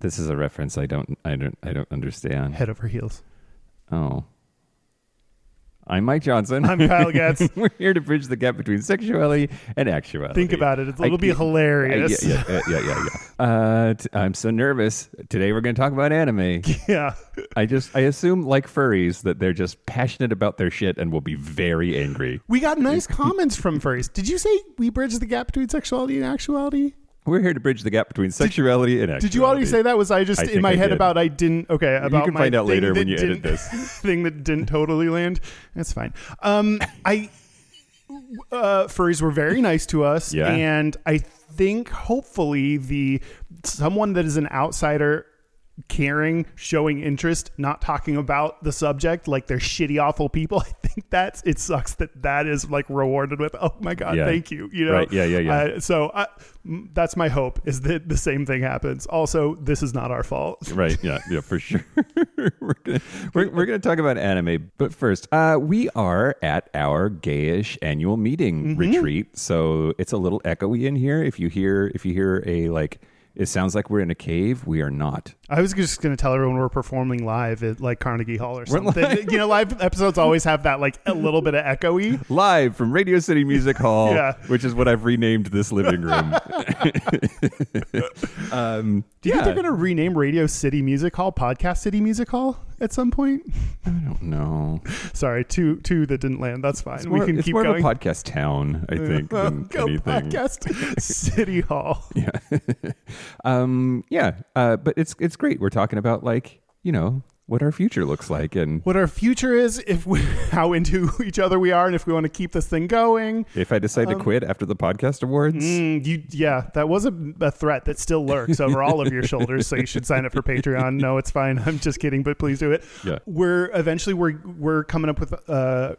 This is a reference I don't, I don't, I don't understand. head over heels. Oh, I'm Mike Johnson. I'm Kyle Getz. We're here to bridge the gap between sexuality and actuality. Think about it. It's, it'll be can't- hilarious. I- yeah, yeah, yeah, yeah, yeah. Uh, t- I'm so nervous. Today we're going to talk about anime. yeah. I just, I assume, like furries, that they're just passionate about their shit and will be very angry. We got nice comments from furries. Did you say we bridge the gap between sexuality and actuality? We're here to bridge the gap between sexuality and actuality. Did you already say that? Was I just I in my I head did. about I didn't? Okay, about can my find out thing later that when you edit didn't- this. thing that didn't totally land. That's fine. Um, I uh, furries were very nice to us, Yeah. and I think hopefully the someone that is an outsider caring showing interest not talking about the subject like they're shitty awful people i think that's it sucks that that is like rewarded with oh my god Yeah. thank you you know Right. Yeah, yeah, yeah. Uh, so uh, m- that's my hope is that the same thing happens also this is not our fault Right. Yeah. Yeah. For sure. we're gonna we're, we're gonna talk about anime, but first, uh, we are at our gayish annual meeting retreat, so it's a little echoey in here. If you hear if you hear a like, it sounds like we're in a cave. We are not. I was just going to tell everyone we're performing live at like Carnegie Hall or something. You know, live episodes always have that like a little bit of echoey. Live from Radio City Music Hall, Yeah. which is what I've renamed this living room. um, Do you yeah, think they're going to rename Radio City Music Hall Podcast City Music Hall at some point? I don't know. Sorry, two two that didn't land. That's fine. It's more, we can it's keep more going. of a podcast town, I think, than Go anything. Podcast City Hall. Yeah. um, yeah. Uh, but it's it's great. We're talking about like, you know, what our future looks like and What our future is, if we how into each other we are, and if we want to keep this thing going. if I decide to quit after the podcast awards. Mm, you, yeah, that was a, a threat that still lurks over all of your shoulders. So you should sign up for Patreon. No, it's fine. I'm just kidding, but please do it. Yeah. We're eventually we're we're coming up with uh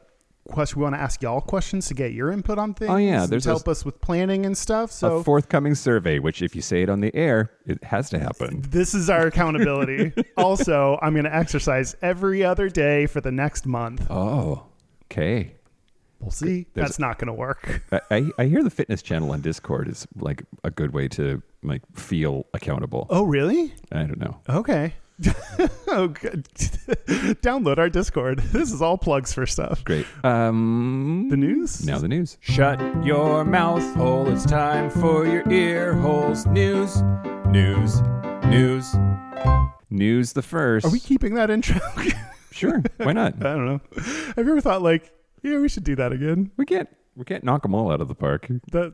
question. We want to ask y'all questions to get your input on things. Oh, yeah, there's to a- help us with planning and stuff. So a forthcoming survey, which if you say it on the air, it has to happen. this is our accountability. also, I'm going to exercise every other day for the next month. Oh. Okay. We'll see. There's- That's not going to work. I, I, I hear the fitness channel on Discord is like a good way to like feel accountable. Oh, really? I don't know. Okay. oh, good. Download our Discord. This is all plugs for stuff. Great. Um The news? Now the news. Shut your mouth hole. It's time for your ear holes. News, news, news. News the first. Are we keeping that intro? I sure. Why not? I don't know. Have you ever thought like, yeah, we should do that again? We can't we can't knock them all out of the park. That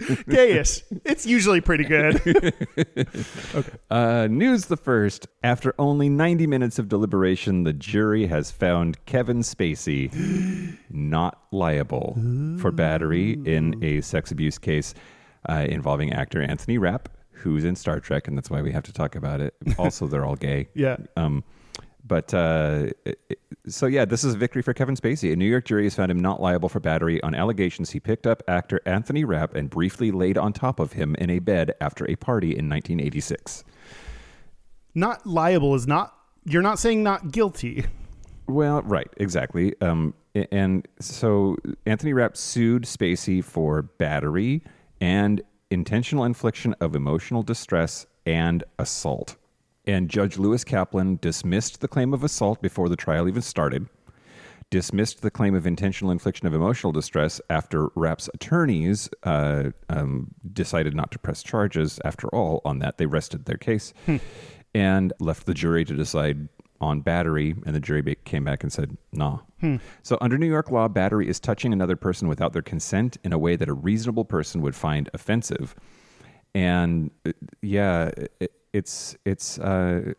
gayish. It's usually pretty good. Uh, news the first. After only 90 minutes of deliberation, the jury has found Kevin Spacey not liable for battery in a sex abuse case uh, involving actor Anthony Rapp, who's in Star Trek, and that's why we have to talk about it. Also, they're all gay. yeah. Um, but uh, so yeah, this is a victory for Kevin Spacey. A New York jury has found him not liable for battery on allegations he picked up actor Anthony Rapp and briefly laid on top of him in a bed after a party in 1986. Not liable is not. You're not saying not guilty. Well, right, exactly. Um, and so Anthony Rapp sued Spacey for battery and intentional infliction of emotional distress and assault. And Judge Lewis Kaplan dismissed the claim of assault before the trial even started. Dismissed the claim of intentional infliction of emotional distress after Rapp's attorneys uh, um, decided not to press charges. After all, on that, they rested their case and left the jury to decide on battery. And the jury came back and said, nah. So, under New York law, battery is touching another person without their consent in a way that a reasonable person would find offensive. And uh, yeah, it, it's it's uh,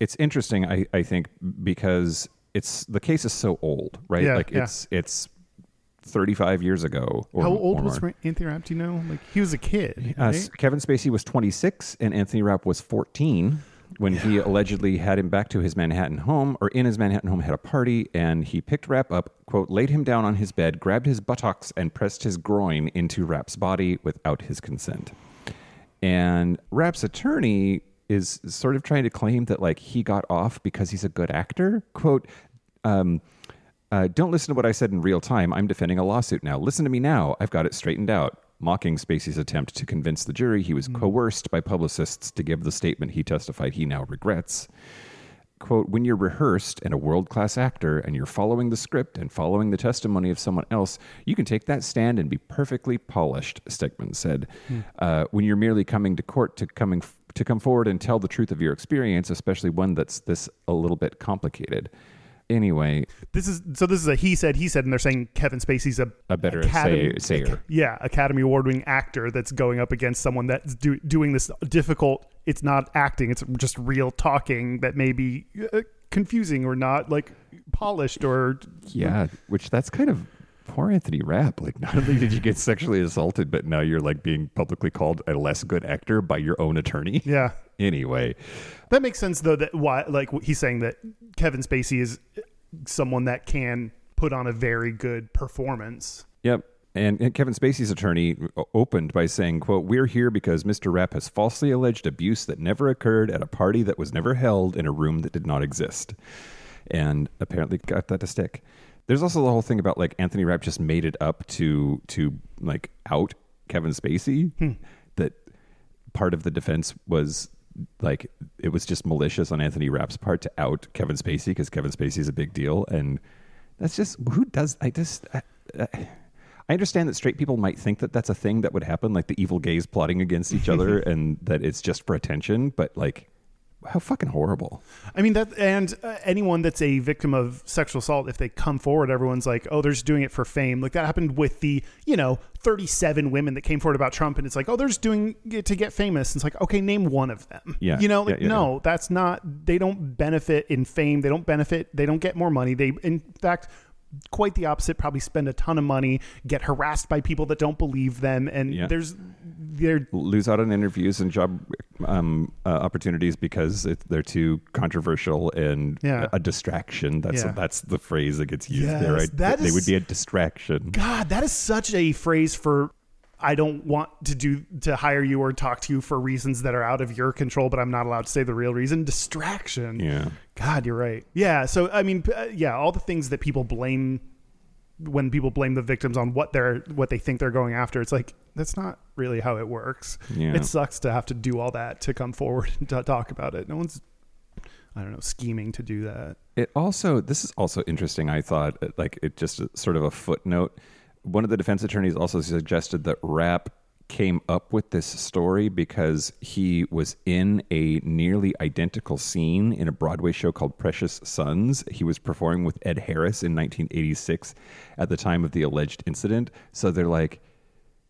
it's interesting. I, I think because it's the case is so old, right? Yeah, like yeah. it's it's 35 years ago. Or, How old or was more. Anthony Rapp? Do you know? Like he was a kid. Uh, right? Kevin Spacey was 26 and Anthony Rapp was 14 when he allegedly had him back to his Manhattan home or in his Manhattan home had a party and he picked Rapp up, quote, laid him down on his bed, grabbed his buttocks and pressed his groin into Rapp's body without his consent. And Rapp's attorney is sort of trying to claim that like he got off because he's a good actor. Quote, um, uh, don't listen to what I said in real time. I'm defending a lawsuit now. Listen to me now. I've got it straightened out. Mocking Spacey's attempt to convince the jury he was coerced by publicists to give the statement he testified he now regrets. Quote, when you're rehearsed and a world class actor and you're following the script and following the testimony of someone else, you can take that stand and be perfectly polished, Steigman said. Uh, when you're merely coming to court to coming to come forward and tell the truth of your experience, especially one that's this a little bit complicated. Anyway, This is so. This is a he said he said, and they're saying Kevin Spacey's a A better Academy, say- sayer. yeah, Academy Award winning actor that's going up against someone that's do, doing this difficult. It's not acting; it's just real talking that may be uh, confusing or not like polished or Yeah, which that's kind of poor Anthony Rapp. Like, not only did you get sexually assaulted, but now you're like being publicly called a less good actor by your own attorney. yeah. Anyway, That makes sense though. That why like he's saying that Kevin Spacey is someone that can put on a very good performance. yep. And, and Kevin Spacey's attorney opened by saying, "quote We're here because Mr. Rapp has falsely alleged abuse that never occurred at a party that was never held in a room that did not exist," and apparently got that to stick. There's also the whole thing about like Anthony Rapp just made it up to to like out Kevin Spacey. Hmm. That part of the defense was like it was just malicious on Anthony Rapp's part to out Kevin Spacey because Kevin Spacey is a big deal, and that's just who does. I just. I, I, I understand that straight people might think that that's a thing that would happen, like the evil gays plotting against each other, and that it's just for attention. But like, how fucking horrible! I mean that, and uh, anyone that's a victim of sexual assault, if they come forward, everyone's like, "Oh, they're just doing it for fame." Like that happened with the, you know, thirty-seven women that came forward about Trump, and it's like, "Oh, they're just doing it to get famous." And it's like, okay, name one of them. Yeah. you know, like Yeah, yeah, no, that's not. They don't benefit in fame. They don't benefit. They don't get more money. They, in fact. Quite the opposite. Probably spend a ton of money, get harassed by people that don't believe them, and Yeah. there's, they're Lose out on interviews and job um, uh, opportunities because it, they're too controversial and Yeah. a, distraction. That's Yeah. that's the phrase that gets used there. Right? that they is- would be a distraction. God, that is such a phrase for I don't want to do to hire you or talk to you for reasons that are out of your control, but I'm not allowed to say the real reason. Distraction. Yeah. God, you're right. Yeah. So I mean, uh, yeah, all the things that people blame when people blame the victims on what they're what they think they're going after, it's like that's not really how it works. Yeah. It sucks to have to do all that to come forward and to talk about it. No one's I don't know, scheming to do that. It also this is also interesting. I thought uh, like it just uh, sort of a footnote. One of the defense attorneys also suggested that Rapp came up with this story because he was in a nearly identical scene in a Broadway show called Precious Sons. He was performing with Ed Harris in 1986 at the time of the alleged incident. So they're like,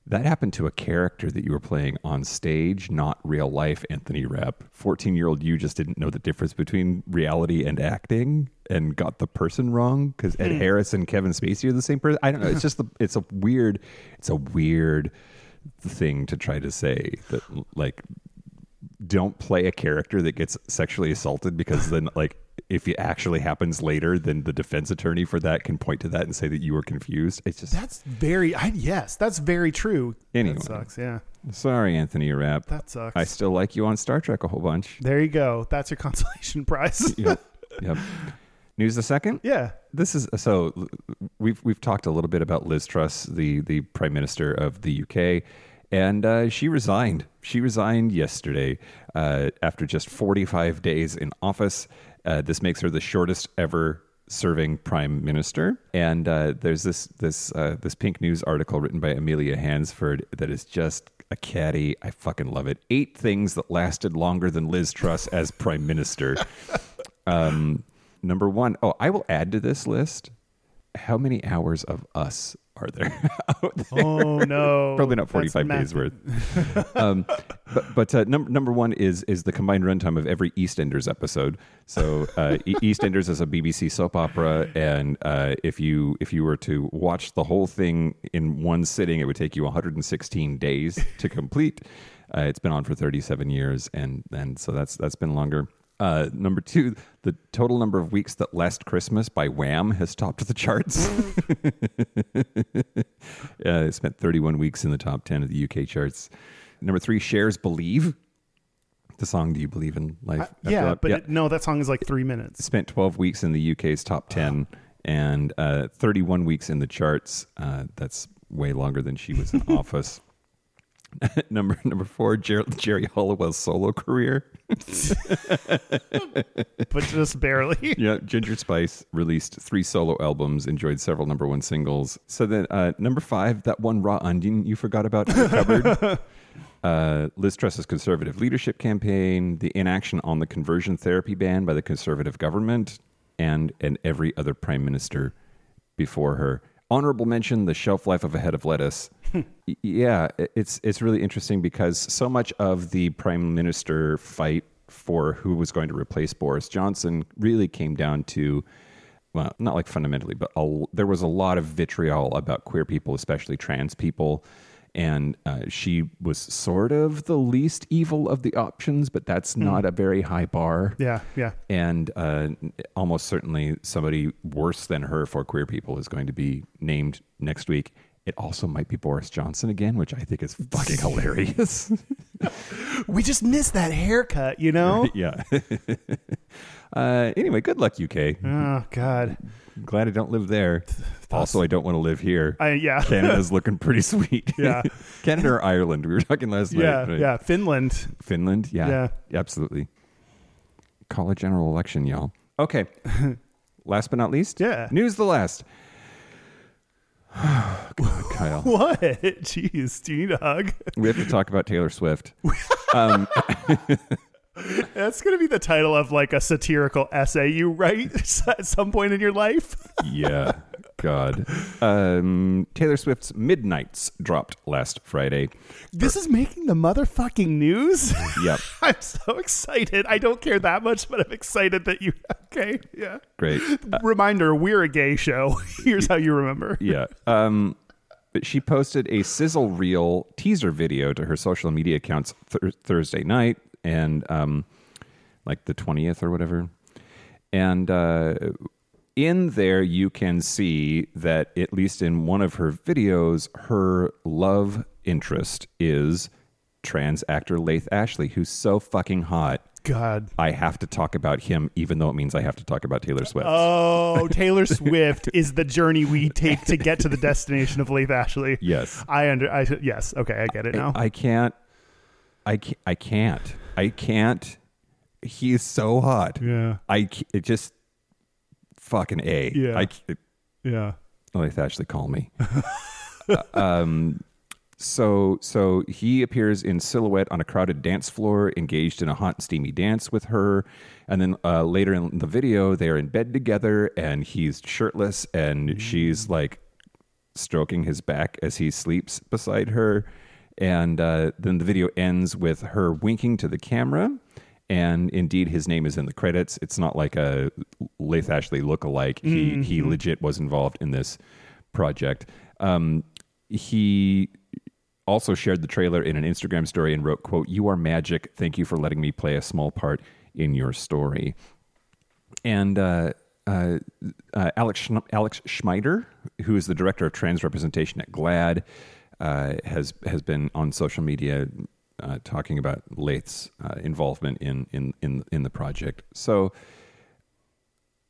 that happened to a character that you were playing on stage, not real life, Anthony Rapp. 14 year old you just didn't know the difference between reality and acting and got the person wrong because Ed hmm. Harris and Kevin Spacey are the same person. I don't know. It's just, the, it's a weird, it's a weird thing to try to say that, like, don't play a character that gets sexually assaulted because then, like, if it actually happens later, then the defense attorney for that can point to that and say that you were confused. It's just, That's very I, yes, that's very true. Anyway. That sucks. Yeah. sorry, Anthony Rapp. That sucks. I still like you on Star Trek a whole bunch. There you go. That's your consolation prize. Yep. yep. News the second. yeah. This is so we've we've talked a little bit about Liz Truss, the the Prime Minister of the UK, and uh, she resigned. She resigned yesterday uh, after just 45 days in office. Uh, this makes her the shortest ever serving prime minister. And uh, there's this this uh, this Pink News article written by Amelia Hansford that is just a caddy. I fucking love it. Eight things that lasted longer than Liz Truss as prime minister. Um, number one, oh, I will add to this list how many hours of us are there out there? Oh no, Probably not 45 days worth. um, but but uh, number number one is is the combined runtime of every EastEnders episode. So uh, EastEnders is a BBC soap opera, and uh, if you if you were to watch the whole thing in one sitting, it would take you 116 days to complete. Uh, it's been on for 37 years, and and so that's that's been longer. Uh, number two, the total number of weeks that Last Christmas by Wham has topped the charts. uh, it spent 31 weeks in the top 10 of the UK charts. Number three, Cher's Believe. The song Do You Believe in Life? After Yeah, that- but It, no, that song is like three minutes. spent 12 weeks in the UK's top 10 and uh, 31 weeks in the charts. Uh, that's way longer than she was in office. number number four, Jer- Geri Halliwell's solo career. but just barely. yeah, Ginger Spice released three solo albums, enjoyed several number one singles. So then, uh, number five, that one raw onion you forgot about in the cupboard. Uh, Liz Truss's conservative leadership campaign, the inaction on the conversion therapy ban by the conservative government, and and every other prime minister before her. Honorable mention: the shelf life of a head of lettuce. Hmm. Yeah, it's it's really interesting because so much of the prime minister fight for who was going to replace Boris Johnson really came down to well, not like fundamentally, but a, there was a lot of vitriol about queer people, especially trans people. And uh, she was sort of the least evil of the options, but that's not a very high bar. Yeah, yeah. And uh, almost certainly somebody worse than her for queer people is going to be named next week. It also might be Boris Johnson again, which I think is fucking hilarious. We just missed that haircut, you know? yeah. uh, anyway, good luck, UK. oh God. Glad I don't live there. Also, I don't want to live here. I yeah. Canada's looking pretty sweet. Yeah. Canada or Ireland? We were talking last yeah, night. right? yeah. Finland. Finland? Yeah. Yeah. Absolutely. Call a general election, y'all. Okay. last but not least. Yeah. News the last. God, Kyle. What? Jeez, do you need a hug? We have to talk about Taylor Swift. That's gonna be the title of like a satirical essay you write at some point in your life. yeah. God. Um, Taylor Swift's Midnights dropped last Friday. This is making the motherfucking news. Yep. I'm so excited. I don't care that much, but I'm excited that you. Okay, yeah. Great. Reminder: We're a gay show. Here's how you remember. Yeah. Um, but she posted a sizzle reel teaser video to her social media accounts th- Thursday night and um, like the 20th or whatever. And uh, in there, you can see that at least in one of her videos, her love interest is trans actor Laith Ashley, who's so fucking hot. God. I have to talk about him, even though it means I have to talk about Taylor Swift. Oh, Taylor Swift is the journey we take to get to the destination of Laith Ashley. yes. I under. I yes. Okay, I get it now. I can't. I can't. I can't. I can't. He is so hot. yeah. I it just fucking a. Yeah. I c- Yeah. Like actually call me. Uh, um. So so he appears in silhouette on a crowded dance floor, engaged in a hot steamy dance with her, and then uh, later in the video, they're in bed together, and he's shirtless, and she's like stroking his back as he sleeps beside her. And uh, then the video ends with her winking to the camera. And indeed, his name is in the credits. It's not like a Laith Ashley lookalike. He he legit was involved in this project. Um, he also shared the trailer in an Instagram story and wrote, "quote You are magic. Thank you for letting me play a small part in your story." and uh, uh, uh, Alex Alex Schmider, who is the director of trans representation at GLAAD, uh, has has been on social media uh, talking about Laith's uh, involvement in, in in in the project. So,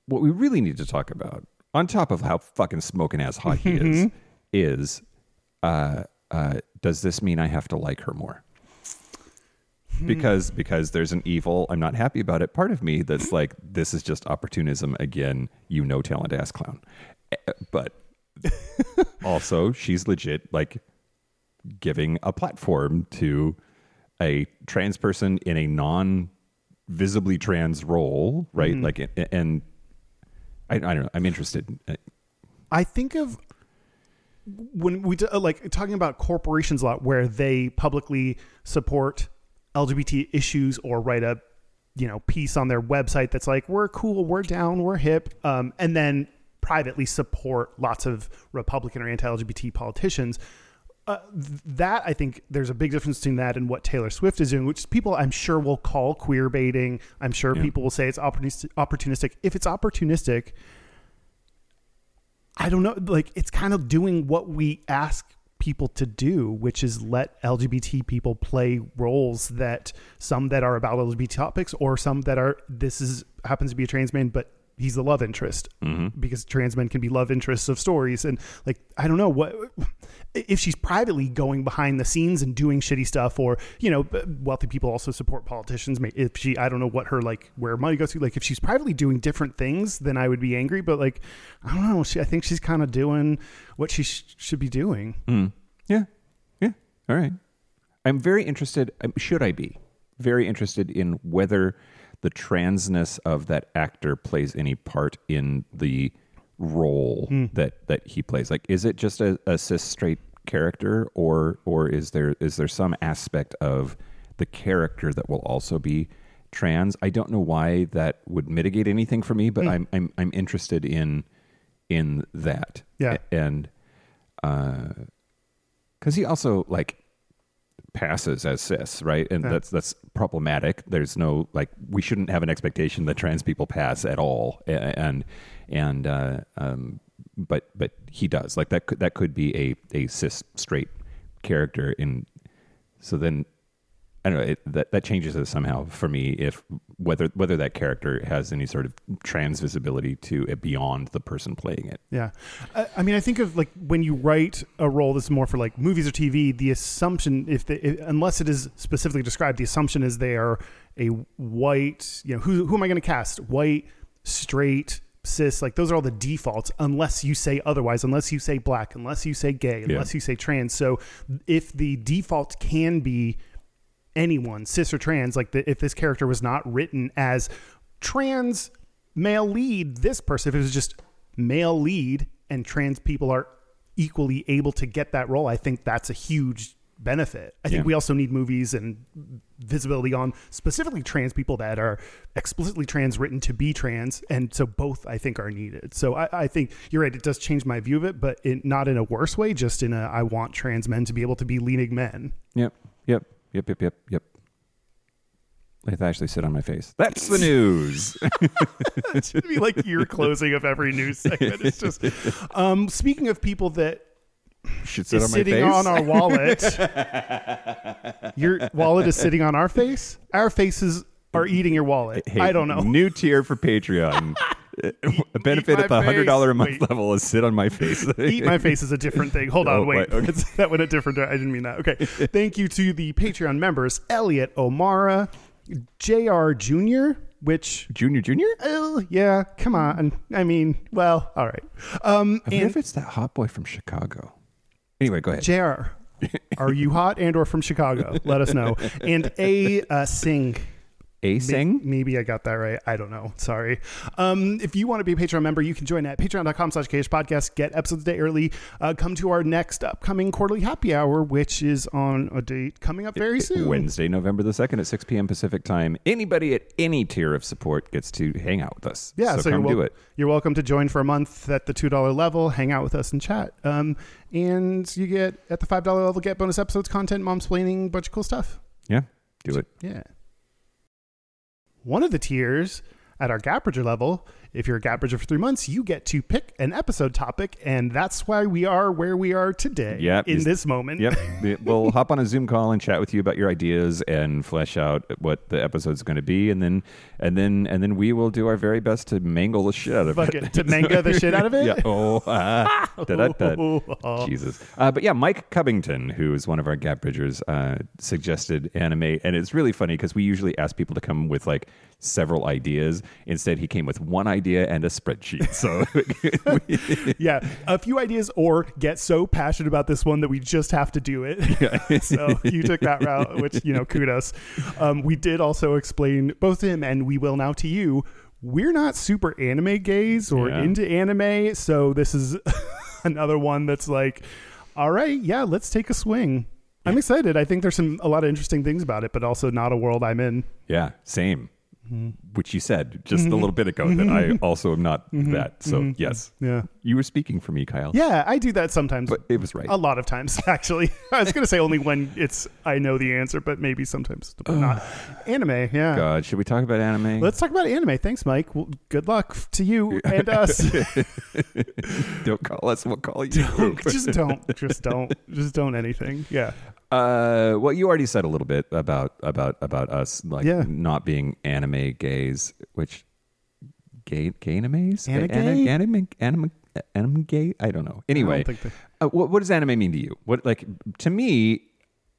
what we really need to talk about, on top of how fucking smoking ass hot he is, is uh, uh, does this mean I have to like her more? because because there's an evil i'm not happy about it part of me that's like this is just opportunism again you know talent ass clown Eh, but also she's legit like giving a platform to a trans person in a non visibly trans role right? Like and I, I don't know i'm interested. Uh, I think of when we uh, like talking about corporations a lot where they publicly support LGBT issues or write a you know piece on their website that's like we're cool, we're down, we're hip, um, and then privately support lots of Republican or anti-LGBT politicians. Uh, that I think there's a big difference between that and what Taylor Swift is doing, which people I'm sure will call queer baiting. I'm sure people will say it's opportunistic. opportunistic. If it's opportunistic, I don't know. Like it's kind of doing what we ask people to do, which is let LGBT people play roles that some that are about LGBT topics or some that are this is happens to be a trans man, but he's the love interest because trans men can be love interests of stories and like I don't know what if she's privately going behind the scenes and doing shitty stuff or you know wealthy people also support politicians May- if she I don't know what her like where money goes to like if she's privately doing different things then I would be angry but like I don't know she, I think she's kind of doing what she sh- should be doing Mm. Yeah. Yeah. All right. I'm very interested. um, Should I be very interested in whether the transness of that actor plays any part in the role hmm. that that he plays? Like, is it just a, a cis straight character, or or is there is there some aspect of the character that will also be trans? I don't know why that would mitigate anything for me, but hmm. I'm I'm I'm interested in in that. Yeah. And uh, because he also like passes as cis, right? And Yeah. that's that's problematic. There's no like we shouldn't have an expectation that trans people pass at all, and and uh, um, but but he does. Like that could that could be a a cis straight character in. So then. I don't know it, that that changes it somehow for me if whether whether that character has any sort of trans visibility to it beyond the person playing it. Yeah. I, I mean, I think of like when you write a role that's more for like movies or TV, the assumption, if they, if, unless it is specifically described, the assumption is they are a white, you know, who, who am I going to cast? White, straight, cis, like those are all the defaults, unless you say otherwise, unless you say black, unless you say gay, unless you say trans. So if the default can be anyone, cis or trans, like the, if this character was not written as trans male lead, this person, if it was just male lead and trans people are equally able to get that role, I think that's a huge benefit. I think Yeah. we also need movies and visibility on specifically trans people that are explicitly trans written to be trans. And so both I think are needed. So I, I think you're right. It does change my view of it, but in, not in a worse way, just in a, I want trans men to be able to be leading men. Yep. Yep. Yep. Yep. Yep. Yep. Laith Ashley sit on my face. That's the news. it should be like your closing of every news segment. It's just um, speaking of people that Should sit on my sitting face. on our wallet. your wallet is sitting on our face. Our faces are eating your wallet. Hey, I don't know. New tier for Patreon. a benefit at the hundred dollar a month Wait. level is sit on my face. Eat my face is a different thing. Hold on, Oh, wait. wait, okay. That went a different. I didn't mean that. Okay. Thank you to the Patreon members: Elliot O'Mara, Jr. Junior, which. Junior, junior. Oh yeah, come on. I mean, well, all right. Um, I wonder if it's that hot boy from Chicago. Anyway, go ahead. JR, are you hot and or from Chicago? Let us know. And A uh, Singh. A sing. Maybe I got that right. I don't know. Sorry. Um, if you want to be a Patreon member, you can join at patreon.com slash podcast. Get episodes a day early. Uh, come to our next upcoming quarterly happy hour, which is on a date coming up very soon. Wednesday, November the second at six p.m. Pacific time. Anybody at any tier of support gets to hang out with us. Yeah, so, so, come you're, do it. you're welcome to join for a month at the two dollar level, hang out with us and chat. Um, and you get at the five dollar level get bonus episodes, content, mom splaining, bunch of cool stuff. Yeah, do it. Yeah. One of the tiers at our Gap Bridger level, if you're a Gap Bridger for three months, you get to pick an episode topic, and that's why we are where we are today. Yeah, in this moment. Yep. We- we'll hop on a Zoom call and chat with you about your ideas and flesh out what the episode's going to be, and then and then and then we will do our very best to mangle the shit out of Fuck it. it, to manga the shit out of it? Yeah. Oh. da-da-da. Jesus. Uh, but yeah, Mike Cubbington, who is one of our Gap Bridgers, uh, suggested anime, and it's really funny because we usually ask people to come with like several ideas. Instead, he came with one idea and a spreadsheet. So yeah, a few ideas, or get so passionate about this one that we just have to do it. so you took that route, which you know, kudos. Um, we did also explain both to him and we will now to you. We're not super anime gays or Yeah. into anime, so this is. another one that's like, all right, yeah, let's take a swing. I'm excited. I think there's some a lot of interesting things about it, but also not a world I'm in. Yeah, same. Which you said just a mm-hmm. little bit ago that mm-hmm. I also am not mm-hmm. that. So yes, Yeah. you were speaking for me, Kyle. Yeah, I do that sometimes. but it was right. a lot of times, actually. I was going to say only when it's I know the answer, but maybe sometimes but not. Anime, yeah. God, should we talk about anime? Let's talk about anime. Thanks, Mike. Well, good luck to you and us. Don't call us. We'll call you. Don't, just don't. Just don't. Just don't anything. Yeah. Uh, well, you already said a little bit about about about us, like Yeah. not being anime which gay gay animes, Ana- anime anime anime gay. I don't know. Anyway, think they- uh, what what does anime mean to you? What like to me?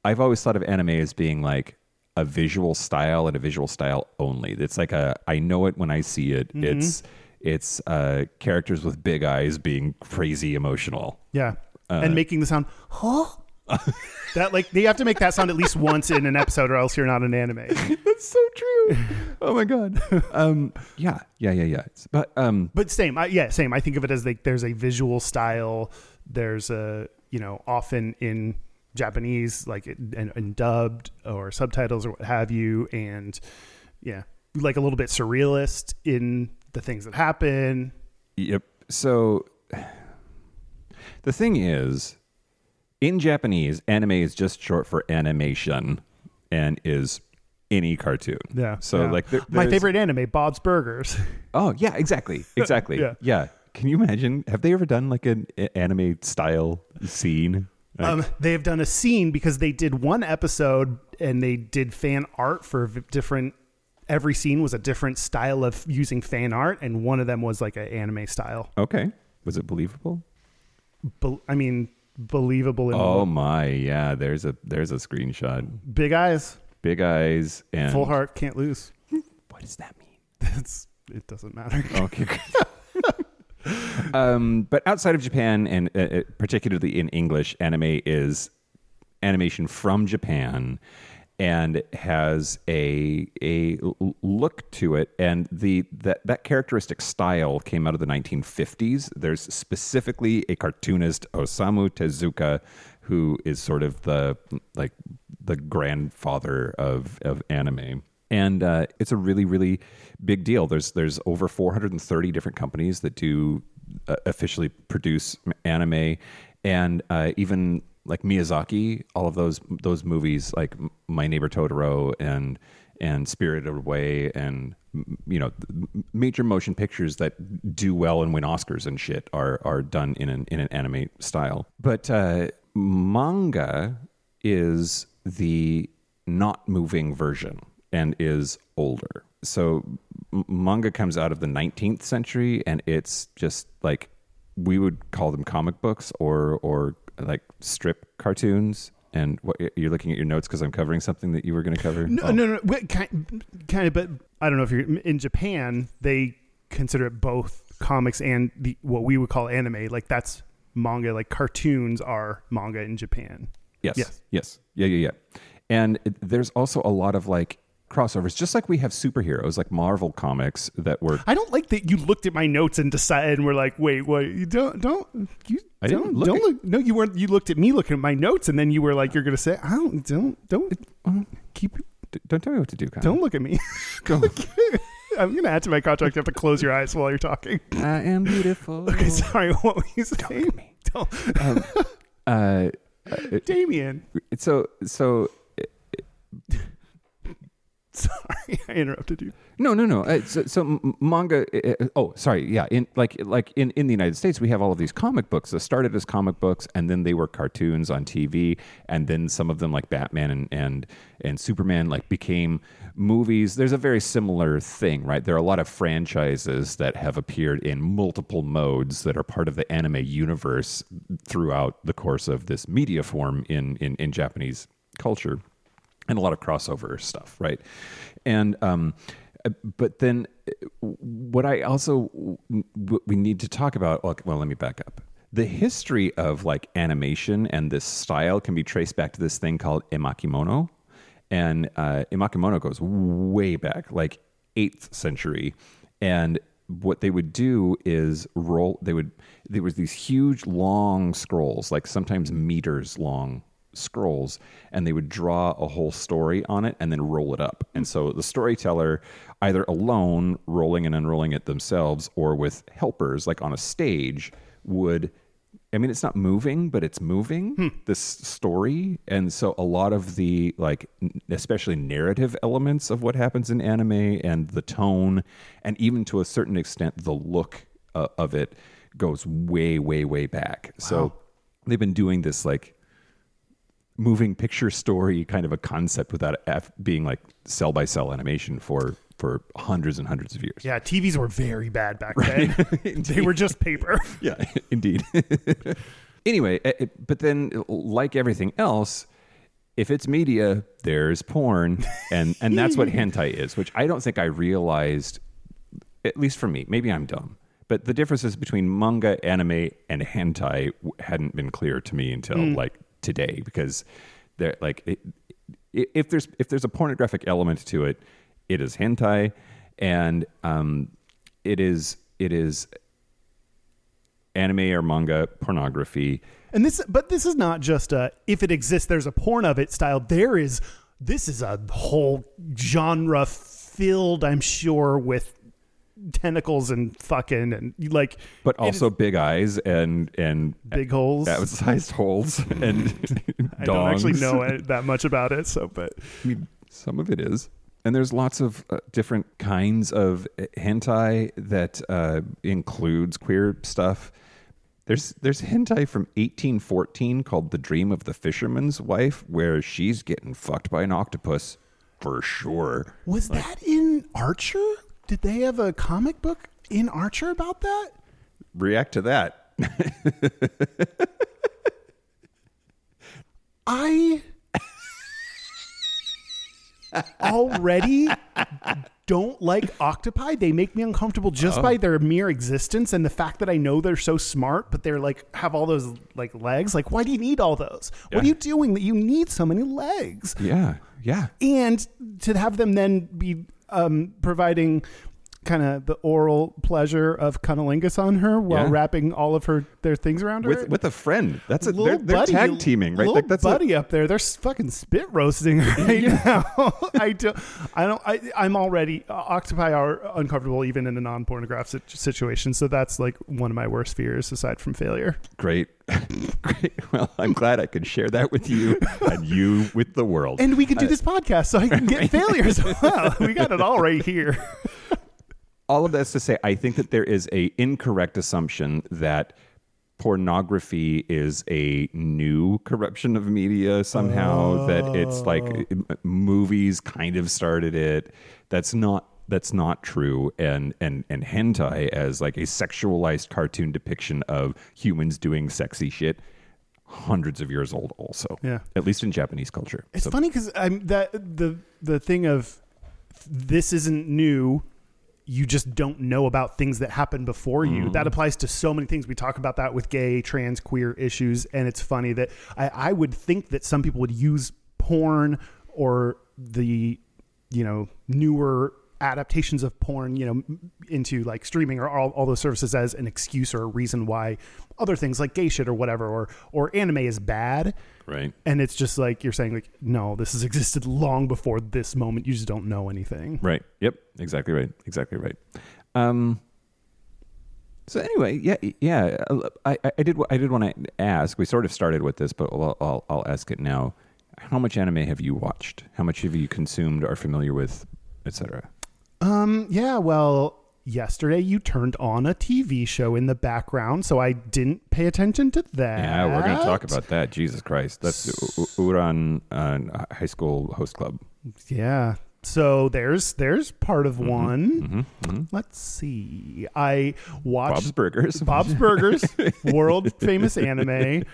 I've always thought of anime as being like a visual style and a visual style only. It's like a I know it when I see it. Mm-hmm. It's it's uh, characters with big eyes being crazy emotional. Yeah. Uh, and making the sound, huh? That like they have to make that sound at least once in an episode, or else you're not an anime. That's so true. oh my god. Um, yeah, yeah, yeah, yeah. But um, But same, I, yeah, same. I think of it as like there's a visual style. There's a you know often in Japanese like it, and, and dubbed or subtitles or what have you, and yeah, like a little bit surrealist in the things that happen. yep. So the thing is, in Japanese, anime is just short for animation, and is any cartoon. Yeah. So yeah. like, there, my favorite anime, Bob's Burgers. Oh yeah, exactly, exactly. Yeah. yeah. Can you imagine? Have they ever done like an anime style scene? Like, Um, they have done a scene because they did one episode and they did fan art for different. Every scene was a different style of using fan art, and one of them was like an anime style. okay. Was it believable? Bel I mean, believable in Oh my, yeah. There's a there's a screenshot. big eyes, Big eyes and full heart, can't lose. What does that mean? It's it doesn't matter. Okay. um, but outside of Japan, and uh, uh, particularly in English, anime is animation from Japan and has a a look to it. And the that that characteristic style came out of the 1950s there's specifically a cartoonist Osamu Tezuka who is sort of the like the grandfather of of anime. And uh, it's a really really big deal. There's there's over 430 different companies that do uh, officially produce anime. And uh, even like Miyazaki, all of those those movies, like My Neighbor Totoro and and Spirited Away, and you know, major motion pictures that do well and win Oscars and shit are are done in an in an anime style. But uh, manga is the not moving version and is older. So manga comes out of the 19th century, and it's just like we would call them comic books or or like strip cartoons. And what you're looking at your notes because I'm covering something that you were going to cover. No, Oh. no, no. Wait, kind, kind of, but I don't know if you're in Japan. They consider it both comics and the what we would call anime. Like that's manga. Like cartoons are manga in Japan. Yes. Yes. Yes. Yeah, yeah, yeah. And it, there's also a lot of like crossovers, just like we have superheroes, like Marvel comics that were. I don't like that you looked at my notes and decided and were like, "Wait, what? You don't don't you I don't look don't at- look." No, you weren't. You looked at me looking at my notes, and then you were like, "You're gonna say, I don't don't don't keep Don't tell me what to do, Kyle. don't look at me." go. I'm gonna add to my contract. You have to close your eyes while you're talking. I am beautiful. Okay, sorry. What were you saying? Don't Um, uh, Damien. so so Sorry, I interrupted you. No, no, no. Uh, so, so manga. Uh, uh, oh, sorry. Yeah, in like like in, in the United States, we have all of these comic books that started as comic books, and then they were cartoons on TV, and then some of them, like Batman and and and Superman, like became movies. There's a very similar thing, right? There are a lot of franchises that have appeared in multiple modes that are part of the anime universe throughout the course of this media form in in, in Japanese culture and a lot of crossover stuff, right? And um, uh, but then uh, what I also what we need to talk about. Well, well, let me back up. The history of like animation and this style can be traced back to this thing called emakimono, and uh, emakimono goes way back, like eighth century, and what they would do is roll. They would there was these huge long scrolls, like sometimes meters long scrolls, and they would draw a whole story on it and then roll it up. And so the storyteller, either alone rolling and unrolling it themselves, or with helpers, like on a stage, would I mean, it's not moving, but it's moving this story. And so a lot of the, like, especially narrative elements of what happens in anime and the tone, and even to a certain extent, the look uh, of it goes way, way, way back. So they've been doing this, like, moving picture story kind of a concept without F being like cell by cell animation for for hundreds and hundreds of years. Yeah, TVs were very bad back then. they were just paper. Yeah, indeed. anyway, it- it- but then, like everything else, if it's media, there's porn, and and that's what hentai is, which I don't think I realized, at least for me. Maybe I'm dumb, but the differences between manga, anime, and hentai hadn't been clear to me until hmm. like today, because they're like, it, if there's if there's a pornographic element to it, it is hentai, and um, it is it is anime or manga pornography. And this, but this is not just a if it exists, there's a porn of it style. There is, this is a whole genre filled, I'm sure, with tentacles and fucking and like, But also big eyes and and big holes. outsized holes and I don't actually know it, that much about it. So, but I mean, some of it is. And there's lots of uh, different kinds of uh, hentai that uh, includes queer stuff. There's there's hentai from 1814 called "The Dream of the Fisherman's Wife," where she's getting fucked by an octopus for sure. was that in Archer? Did they have a comic book in Archer about that? React to that. I already don't like octopi. They make me uncomfortable just by oh. their mere existence and the fact that I know they're so smart, but they're like have all those like legs. Like, why do you need all those? What are you doing that you need so many legs? Yeah, yeah. And to have them then be um, providing kind of the oral pleasure of cunnilingus on her while Yeah. wrapping all of her their things around her With with a friend. That's a little they're, they're tag teaming, right? Little Like that's a- buddy up there. They're fucking spit roasting right now. I do. I don't. I, I'm already uh, octopi are uncomfortable even in a non-pornographic situation. So that's like one of my worst fears aside from failure. Great. Great. Well, I'm glad I could share that with you and you with the world. And we could do this podcast so I can get failure as well. We got it all right here. All of that's to say, I think that there is a incorrect assumption that pornography is a new corruption of media somehow that it's like oh. movies kind of started it that's not that's not true and and and hentai as like a sexualized cartoon depiction of humans doing sexy shit hundreds of years old also Yeah. at least in japanese culture It's So- funny because I'm that the the thing of this isn't new. You just don't know about things that happened before you. That mm-hmm. applies to so many things. We talk about that with gay, trans, queer issues, and it's funny that I, I would think that some people would use porn or the you know newer adaptations of porn you know into like streaming or all, all those services as an excuse or a reason why other things like gay shit or whatever or or anime is bad right and it's just like you're saying like no this has existed long before this moment you just don't know anything Right. Yep. Exactly right. Exactly right. Um. So anyway, yeah, yeah. I, I did I did want to ask. We sort of started with this, but I'll, I'll I'll ask it now. How much anime have you watched? How much have you consumed? Are familiar with, etc. um yeah well yesterday you turned on a tv show in the background so i didn't pay attention to that Yeah, we're going to talk about that. Jesus Christ, that's U- U- Ouran uh, High School Host Club. yeah so there's there's part of Mm-hmm. one let's see i watched Bob's Burgers. Bob's Burgers, world famous anime.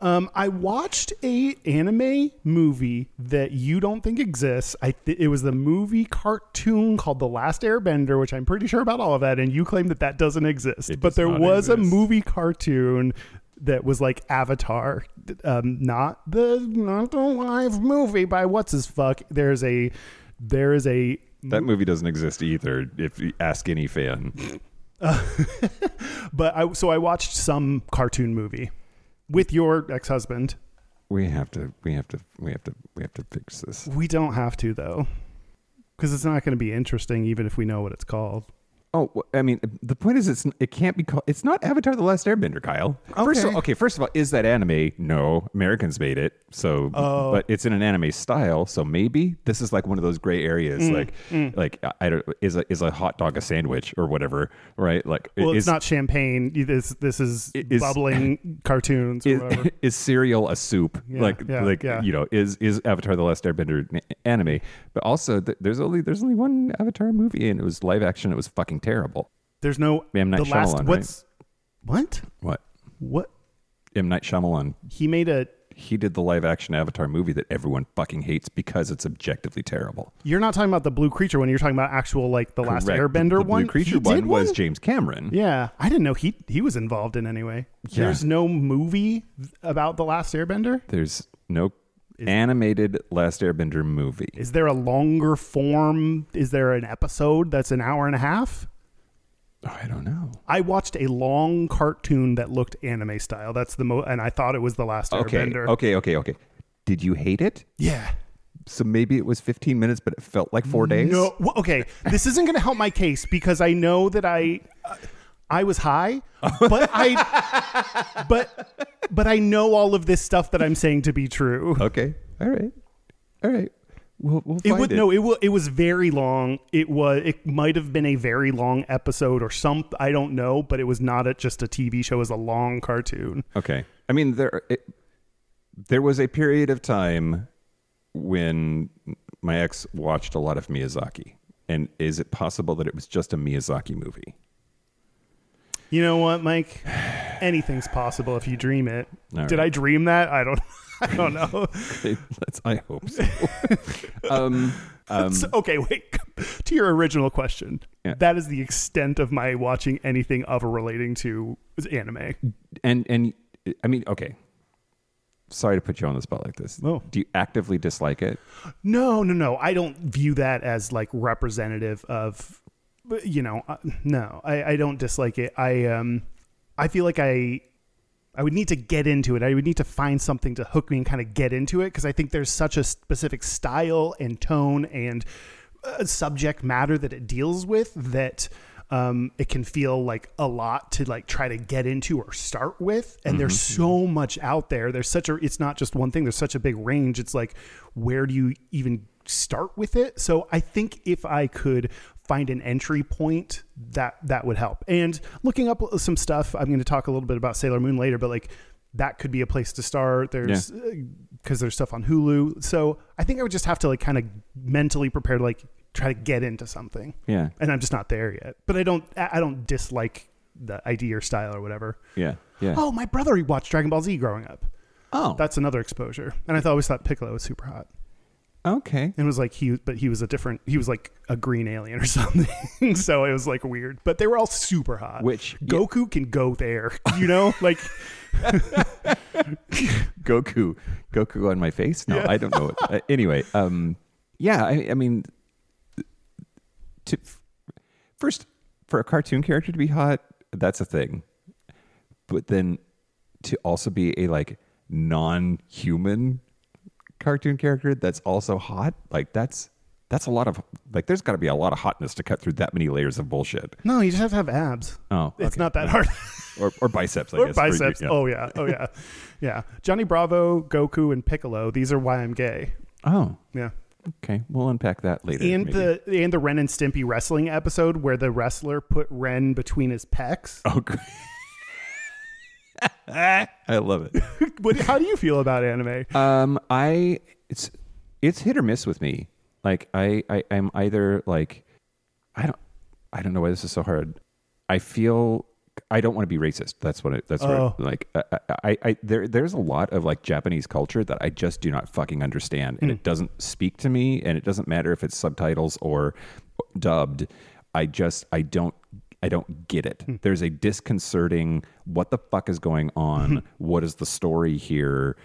Um, I watched a anime movie that you don't think exists. I th- it was the movie cartoon called The Last Airbender, which I'm pretty sure about all of that, and you claim that that doesn't exist. It but does there was a movie cartoon that was like Avatar, um, not the not the live movie by what's his fuck. There's a there is a That movie doesn't exist either. If you ask any fan, But I so I watched some cartoon movie with your ex-husband. We have to. We have to. We have to. We have to fix this. We don't have to though. Cuz it's not going to be interesting even if we know what it's called. Oh, I mean, the point is, it's it can't be called. It's not Avatar: The Last Airbender, Kyle. First of Okay. all, okay. First of all, is that anime? No, Americans made it. So, Oh. but it's in an anime style. So maybe this is like one of those gray areas. Mm, like, like I- don't is a is a hot dog a sandwich or whatever, right? Like, Well, is, it's not champagne. This this is Is- bubbling cartoons or Is, whatever. is cereal a soup? Yeah, like, yeah, like yeah. you know, is is Avatar: The Last Airbender an anime? But also, th- there's only there's only one Avatar movie, and it was live action. It was fucking terrible. There's no M. Night the last Shyamalan, what's what? What? What? M Night Shyamalan He made a he did the live action Avatar movie that everyone fucking hates because it's objectively terrible. You're not talking about the blue creature one. You're talking about actual like the last Airbender the, the one. Blue Creature one was James Cameron. Yeah, I didn't know he he was involved in any way. Yeah. There's no movie about the last Airbender. There's no animated Last Airbender movie. Is there a longer form? Is there an episode that's an hour and a half? Oh, I don't know. I watched a long cartoon that looked anime style. That's the mo, and I thought it was the last Okay, Airbender. okay, okay, okay. Did you hate it? Yeah. So maybe it was 15 minutes, but it felt like four days. No. well, okay. This isn't going to help my case because I know that I uh, I was high, but I but but I know all of this stuff that I'm saying to be true. Okay. All right. All right. We'll, we'll It would it. no. It was it was very long. It was it might have been a very long episode or some I don't know, but it was not a, just a TV show. It was a long cartoon. Okay. I mean, there it, there was a period of time when my ex watched a lot of Miyazaki. And is it possible that it was just a Miyazaki movie? You know what, Mike? Anything's possible if you dream it. All Did right. I dream that? I don't. I don't know. Let's, I hope so. um, um, So- okay, wait. To your original question, Yeah. that is the extent of my watching anything of or relating to anime. and and I mean, okay. Sorry to put you on the spot like this. Oh. Do you actively dislike it? No, no, no. I don't view that as like representative of, you know, uh, no. I, I don't dislike it. I um, I feel like I. I would need to get into it. I would need to find something to hook me and kind of get into it because I think there's such a specific style and tone and uh, subject matter that it deals with that um, it can feel like a lot to like try to get into or start with. And there's so much out there. There's such a. It's not just one thing. There's such a big range. It's like where do you even start with it? So I think if I could find an entry point that that would help. And looking up some stuff i'm going to talk a little bit about sailor moon later but like that could be a place to start. There's because uh, there's stuff on hulu. So i think i would just have to like kind of mentally prepare to like try to get into something. Yeah. and i'm just not there yet. But i don't i don't dislike the idea or style or whatever. Yeah. Yeah. oh my brother he watched dragon ball z growing up. Oh. that's another exposure. And i thought always thought piccolo was super hot okay. and it was like he but he was a different he was like a green alien or something so it was like weird but they were all super hot Which- goku can go there you know like Goku, Goku on my face? No, I don't know. uh, anyway, um, yeah, I, I mean, to first for a cartoon character to be hot, that's a thing. But then to also be a like non-human cartoon character that's also hot, like that's that's a lot of like. There's got to be a lot of hotness to cut through that many layers of bullshit. no you just have to have abs Oh, it's okay. not that hard or, or biceps, I or guess. you, biceps yeah. oh yeah oh yeah yeah johnny bravo goku and piccolo these are why i'm gay oh, yeah okay. We'll unpack that later. and maybe. the and the ren and stimpy wrestling episode where the wrestler put ren between his pecs Oh, great. I love it. what, how do you feel about anime Um, I it's it's hit or miss with me. Like I, I I'm either like I don't I don't know why this is so hard. I feel I don't want to be racist. That's what it, that's Oh. what like I, I, I there there's a lot of like Japanese culture that I just do not fucking understand, and it doesn't speak to me, and it doesn't matter if it's subtitles or dubbed. I just I don't I don't get it. There's a disconcerting what the fuck is going on? what is the story here?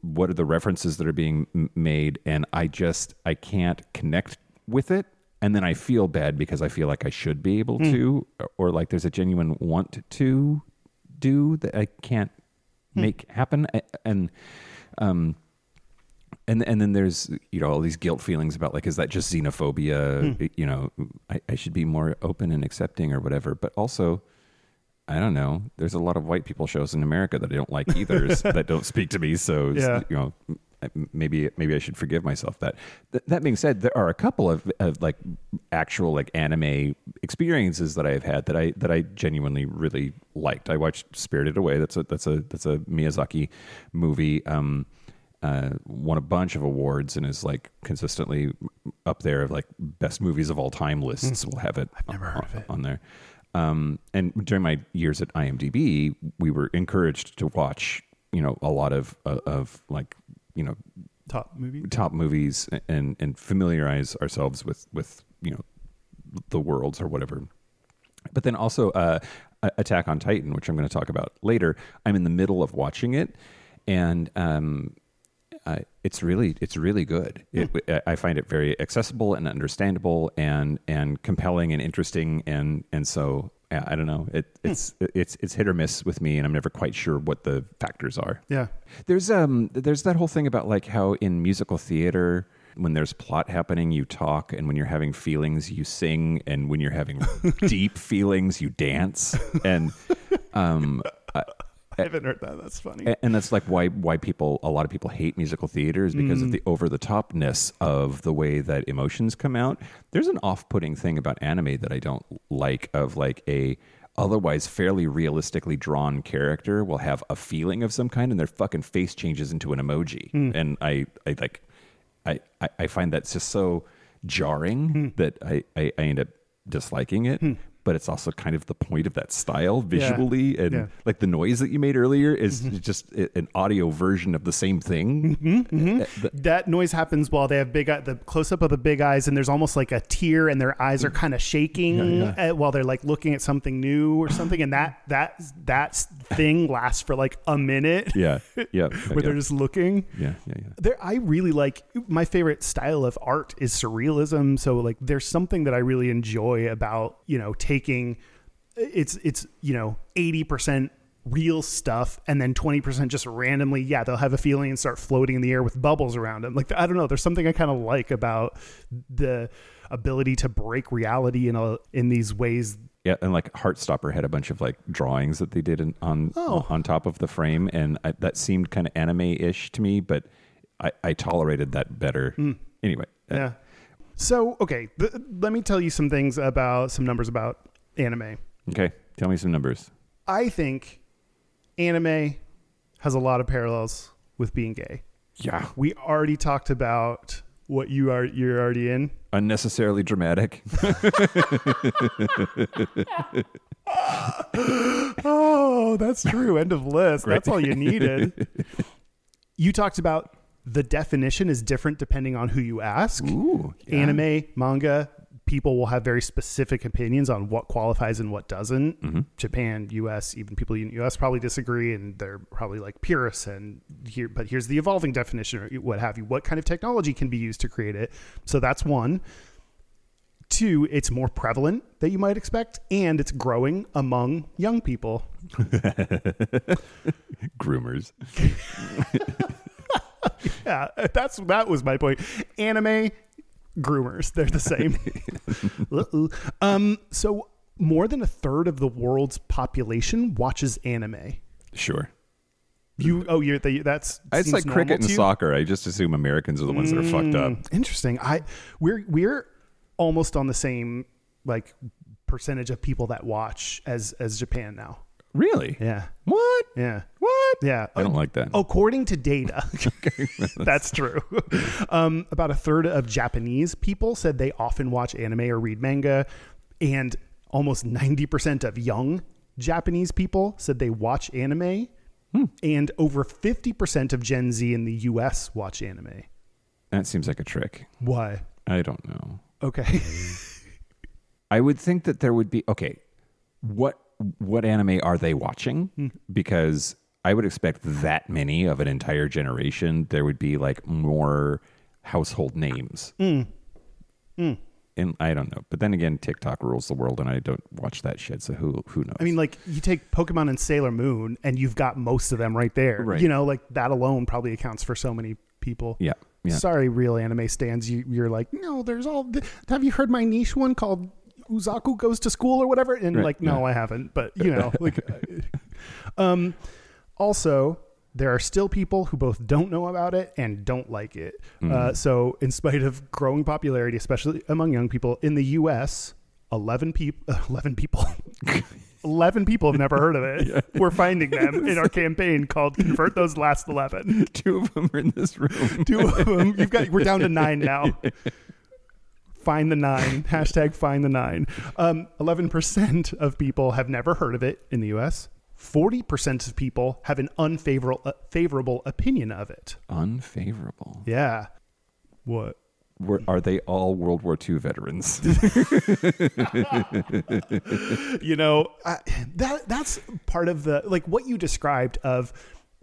What are the references that are being made? And I just I can't connect with it. and then I feel bad because I feel like I should be able Hmm. to, or, or like there's a genuine want to do that I can't Hmm. make happen, and um, and and then there's you know all these guilt feelings about like is that just xenophobia? Hmm. You know, I, I should be more open and accepting or whatever, but also. I don't know. There's a lot of white people shows in America that I don't like either, that don't speak to me. So, Yeah. you know, maybe maybe I should forgive myself that. Th- that being said, there are a couple of, of like actual like anime experiences that I've had that I that I genuinely really liked. I watched Spirited Away. That's a that's a that's a Miyazaki movie. Um, uh, won a bunch of awards and is like consistently up there of like best movies of all time lists. We'll have it. I've Hmm. never heard of it. on there. Um, and during my years at IMDb, we were encouraged to watch, you know, a lot of uh, of like, you know, Top movie. top movies and and familiarize ourselves with with you know the worlds or whatever. But then also uh, Attack on Titan, which I'm going to talk about later. I'm in the middle of watching it, and um, uh, it's really it's really good. It, I find it very accessible and understandable, and and compelling and interesting, and and so I don't know. It, it's it's it's hit or miss with me, and I'm never quite sure what the factors are. Yeah. There's um there's that whole thing about like how in musical theater when there's plot happening you talk and when you're having feelings you sing and when you're having deep feelings you dance and um I haven't heard that. That's funny. and that's like why why people a lot of people hate musical theater is because of mm. the over the topness of the way that emotions come out. There's an off putting thing about anime that I don't like of like a otherwise fairly realistically drawn character will have a feeling of some kind and their fucking face changes into an emoji. Hmm. And I I like I, I, I find that's just so jarring hmm. that I, I, I end up disliking it. Hmm. But it's also kind of the point of that style visually, and Yeah. like the noise that you made earlier is just an audio version of the same thing. Uh, the- that noise happens while they have big eye, the close up of the big eyes, and there's almost like a tear, and their eyes are kind of shaking uh, while they're like looking at something new or something, and that that that thing lasts for like a minute. yeah, yeah, yeah, where yeah. they're just looking. yeah, yeah, yeah. There, I really like my favorite style of art is surrealism. So like, there's something that I really enjoy about you know taking it's it's you know eighty percent real stuff and then 20% just randomly yeah they'll have a feeling and start floating in the air with bubbles around them like i don't know there's something i kind of like about the ability to break reality in a in these ways Yeah, and like Heartstopper had a bunch of like drawings that they did in, on Oh. on top of the frame, and I, that seemed kind of anime-ish to me, but I, I tolerated that better. Anyway, uh, Yeah. So, okay, th- let me tell you some things about some numbers about anime. okay, tell me some numbers. I think anime has a lot of parallels with being gay. Yeah, We already talked about what you are you're already in. unnecessarily dramatic. Oh, that's true. End of list. That's all you needed. you talked about the definition is different depending on who you ask. Ooh, yeah. Anime, manga, people will have very specific opinions on what qualifies and what doesn't. Mm-hmm. Japan, US, even people in the US probably disagree and they're probably like purists and here but here's the evolving definition or what have you. What kind of technology can be used to create it? So that's one. Two, it's more prevalent that you might expect, and it's growing among young people. groomers. Yeah, that's that was my point. Anime groomers, they're the same. Um, so more than a third of the world's population watches anime. Sure. You oh you're the, that's It's like cricket and soccer. I just assume Americans are the ones that are fucked up. Mm, Interesting. I we're we're almost on the same like percentage of people that watch as as Japan now. Really? Yeah. What? Yeah. What? Yeah. I don't like that. According to data, that's true. Um, about a third of Japanese people said they often watch anime or read manga, and almost 90% of young Japanese people said they watch anime, and over 50% of Gen Z in the US watch anime. That seems like a trick. Why? I don't know. Okay. I would think that there would be okay. What what anime are they watching? Hmm. Because I would expect that many of an entire generation. There would be like more household names. Hmm. Hmm. and I don't know. But then again, TikTok rules the world, and I don't watch that shit. So who who knows? I mean, like you take Pokemon and Sailor Moon, and you've got most of them right there. Right. You know, like that alone probably accounts for so many people. yeah, yeah. Sorry, real anime stands. You, you're like, no, there's all. th- Have you heard my niche one called Uzaku Goes to School or whatever? And Right, like, no, yeah. I haven't. But you know, like, um, also. There are still people who both don't know about it and don't like it. Mm. Uh, so, in spite of growing popularity, especially among young people in the U.S., eleven people, eleven people, eleven people have never heard of it. We're finding them in our campaign called "Convert Those Last 11. Two of them are in this room. Two of them. You've got. We're down to nine now. Find the nine. Hashtag find the nine. Um, 11% of people have never heard of it in the US. 40% of people have an unfavorable uh, favorable opinion of it. Unfavorable. Yeah. What? Were, are they all World War II veterans? you know I, that that's part of the like what you described of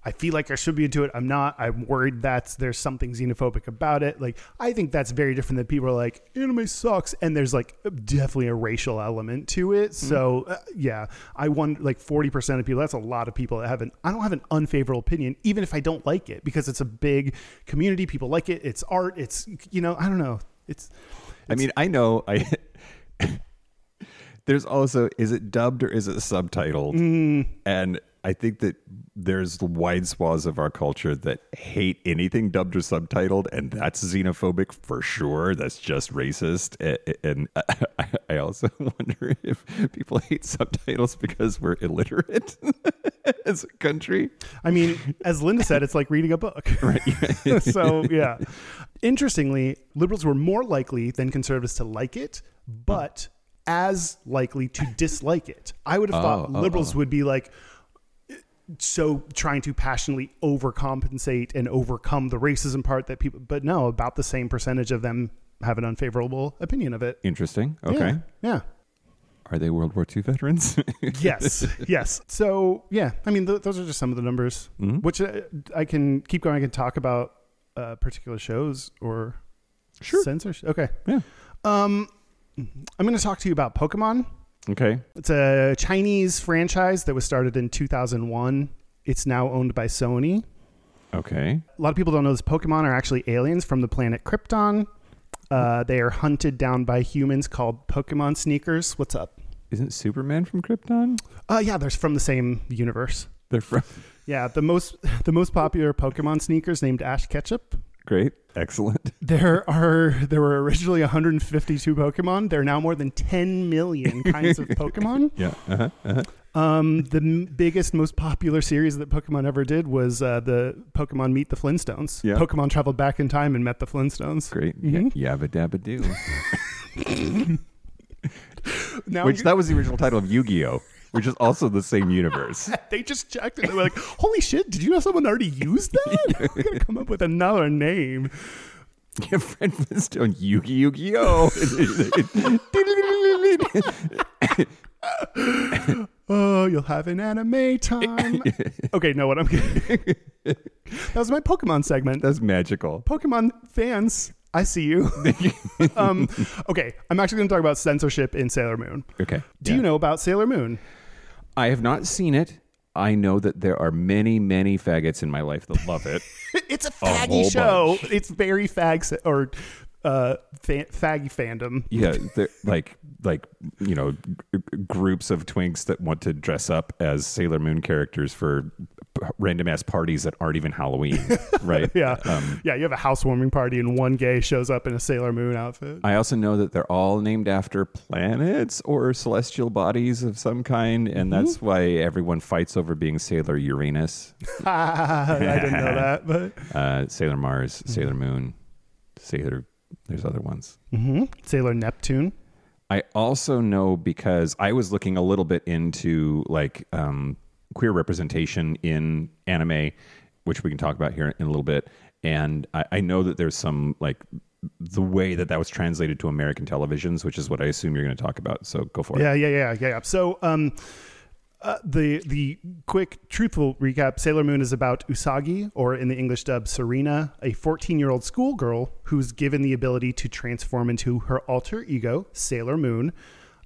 i feel like i should be into it. I'm not. I'm worried that there's something xenophobic about it. Like i think that's very different than people are like anime sucks. And there's like definitely a racial element to it. So uh, yeah i wonder like 40% of people that's a lot of people that have an i don't have an unfavorable opinion even if i don't like it because it's a big community. People like it. It's art. It's you know i don't know. It's I mean, I know I. there's also is it dubbed or is it subtitled? Mm. And I think that there's wide swaths of our culture that hate anything dubbed or subtitled, and that's xenophobic for sure. That's just racist. And I also wonder if people hate subtitles because we're illiterate as a country. I mean, as Linda said, it's like reading a book. Right. so, yeah. Interestingly, liberals were more likely than conservatives to like it, but as likely to dislike it. I would have thought Oh, oh, liberals uh. would be like, so trying to passionately overcompensate and overcome the racism part that people, but no, about the same percentage of them have an unfavorable opinion of it. Interesting. Okay. Yeah. yeah. Are they World War II veterans? yes yes so yeah i mean th- those are just some of the numbers Mm-hmm. which uh, i can keep going i can talk about uh, particular shows or Sure. censorship okay yeah. um i'm going to talk to you about pokemon Okay. it's a chinese franchise that was started in 2001 it's now owned by sony Okay. a lot of people don't know this pokemon are actually aliens from the planet krypton uh, they are hunted down by humans called pokemon sneakers what's up Isn't Superman from Krypton? uh, yeah they're from the same universe They're from. Yeah, the most the most popular Pokemon sneakers named Ash Ketchup. Great. Excellent. There are there were originally 152 Pokemon. There are now more than 10 million kinds of Pokemon. Yeah. Uh-huh. Uh-huh. Um, the m- biggest, most popular series that Pokemon ever did was uh, the Pokemon Meet the Flintstones. Yeah. Pokemon traveled back in time and met the Flintstones. Great. Mhm. Yeah, Yabba Dabba. Now Which that was the original title of Yu-Gi-Oh, which is also the same universe. they just checked it. They were like, "Holy shit! Did you know someone already used that? We're gonna come up with another name." Yeah, Fred Flintstone, Yugi Yu-Gi-Oh. Oh, you'll have an anime time. okay, no, what I'm kidding. that was my Pokemon segment. That's magical. Pokemon fans, I see you. um, okay, I'm actually going to talk about censorship in Sailor Moon. Okay. Do you know about Sailor Moon? I have not seen it. I know that there are many, many faggots in my life that love it. It's a whole faggy show. bunch. It's very fag se- or uh, fa- faggy fandom. yeah, they're like like you know g- groups of twinks that want to dress up as Sailor Moon characters for random ass parties that aren't even Halloween, right? Yeah, Um, yeah. You have a housewarming party and one gay shows up in a Sailor Moon outfit. I also know that they're all named after planets or celestial bodies of some kind, and that's why everyone fights over being Sailor Uranus, I didn't know that, but uh, Sailor Mars, Sailor Moon, Sailor. There's other ones. hmm Sailor Neptune. I also know because I was looking a little bit into like um, queer representation in anime, which we can talk about here in a little bit. And I, I know that there's some like the way that that was translated to American televisions, which is what I assume you're going to talk about. So go for Yeah, it. yeah, yeah, yeah, yeah. So, um, Uh, the the quick truthful recap: Sailor Moon is about Usagi, or in the English dub, Serena, a 14 year old schoolgirl who's given the ability to transform into her alter ego, Sailor Moon,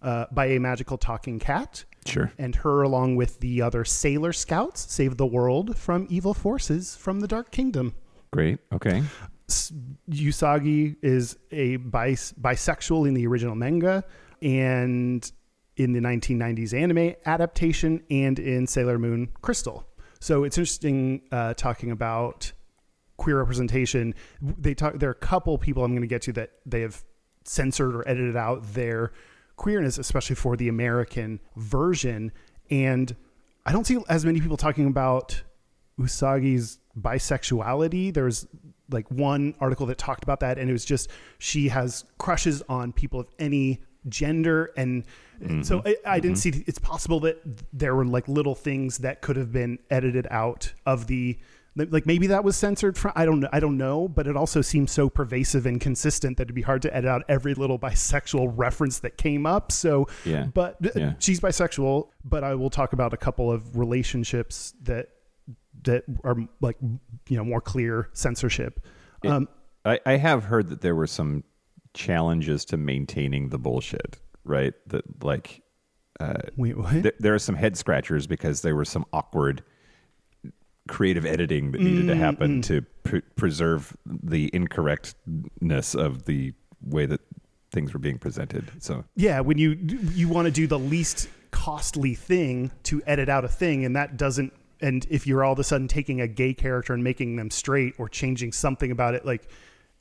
uh, by a magical talking cat. Sure. And her, along with the other Sailor Scouts, save the world from evil forces from the Dark Kingdom. Great. Okay. Usagi is a bis- bisexual in the original manga and in the 1990s anime adaptation and in Sailor Moon Crystal. So it's interesting uh, talking about queer representation. They talk. There are a couple people I'm going to get to that they have censored or edited out their queerness, especially for the American version. And I don't see as many people talking about Usagi's bisexuality. There's like one article that talked about that, and it was just she has crushes on people of any gender and so mm-hmm. I, I didn't mm-hmm. see it's possible that there were like little things that could have been edited out of the like maybe that was censored from I don't know I don't know but it also seems so pervasive and consistent that it'd be hard to edit out every little bisexual reference that came up so Yeah. but uh, Yeah. she's bisexual but I will talk about a couple of relationships that that are like you know more clear censorship um I, I have heard that there were some challenges to maintaining the bullshit, right? That like wait what th- there are some head scratchers because there were some awkward creative editing that needed to happen mm, mm. to pre- preserve the incorrectness of the way that things were being presented. So Yeah, when you you want to do the least costly thing to edit out a thing, and that doesn't. And if you're all of a sudden taking a gay character and making them straight or changing something about it, like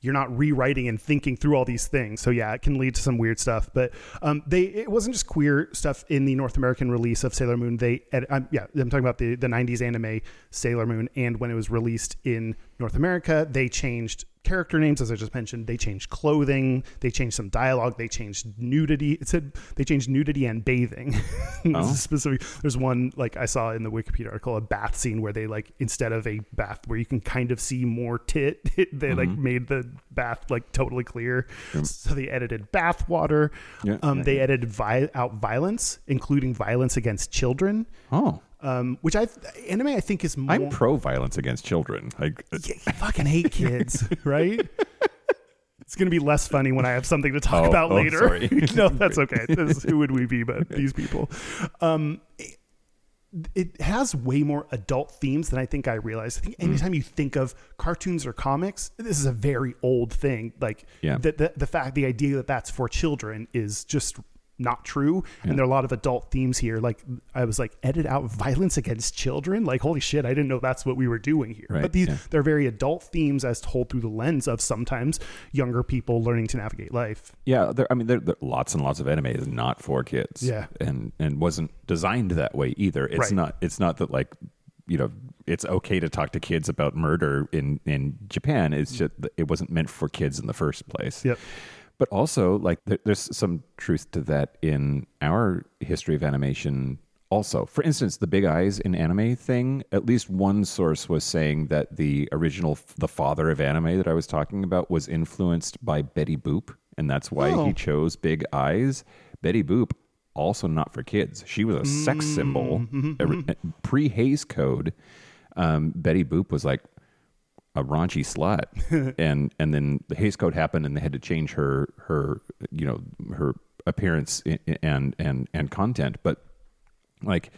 you're not rewriting and thinking through all these things. So yeah, it can lead to some weird stuff. But um, they it wasn't just queer stuff in the North American release of Sailor Moon. They um, yeah, I'm talking about the the '90s anime Sailor Moon, and when it was released in North America, they changed character names, as I just mentioned. They changed clothing. They changed some dialogue. They changed nudity. It said they changed nudity and bathing. Oh. specific. There's one like I saw in the Wikipedia article, a bath scene where they like instead of a bath where you can kind of see more tit, they like Mm-hmm. made the bath like totally clear. So they edited bath water. Yeah, um, yeah, they yeah. edited vi- out violence, including violence against children. oh, Um, which I anime I think is more. I'm pro violence against children. I, Yeah, fucking hate kids, right? It's gonna be less funny when I have something to talk Oh, about oh, later. no, that's okay. This, who would we be but these people? Um, it, it has way more adult themes than I think I realized. I think Hmm. anytime you think of cartoons or comics, this is a very old thing. Like Yeah. the, the the fact, the idea that that's for children is just not true. And there are a lot of adult themes here. Like I was like, edit out violence against children. Like holy shit, I didn't know that's what we were doing here. Right, But these yeah. they're very adult themes as told through the lens of sometimes younger people learning to navigate life. Yeah, there, I mean, there, there lots and lots of anime is not for kids. Yeah. and and wasn't designed that way either. It's Right. not. It's not that like you know it's okay to talk to kids about murder in in Japan. It's mm. just it wasn't meant for kids in the first place. Yep. But also, like, there, there's some truth to that in our history of animation. Also, for instance, the big eyes in anime thing. At least one source was saying that the original, the father of anime that I was talking about, was influenced by Betty Boop, and that's why Oh. he chose big eyes. Betty Boop, also not for kids. She was a sex symbol. Pre Hays Code, um, Betty Boop was like a raunchy slut. And and then the Hays Code happened and they had to change her her you know her appearance and and and content but like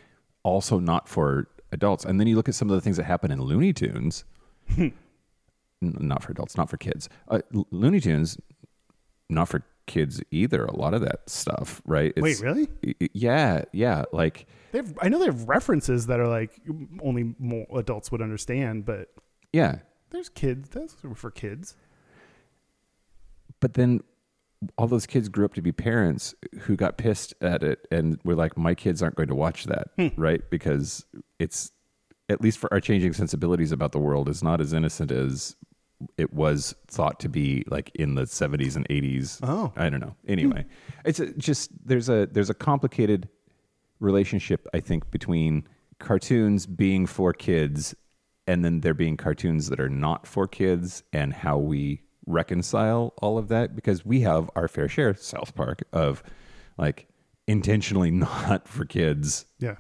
also not for adults. And then you look at some of the things that happen in Looney Tunes. N- not for adults not for kids. Uh, Looney Tunes not for kids either a lot of that stuff right? Wait, really? yeah yeah like They have, I know they have references that are like only more adults would understand, but yeah there's kids. That's for kids. but then all those kids grew up to be parents who got pissed at it and were like my kids aren't going to watch that hmm. right because it's at least for our changing sensibilities about the world is not as innocent as it was thought to be like in the 70s and 80s Oh. i don't know anyway hmm. it's a, just there's a there's a complicated relationship i think between cartoons being for kids and then there being cartoons that are not for kids and how we reconcile all of that because we have our fair share south park of like intentionally not for kids Yeah.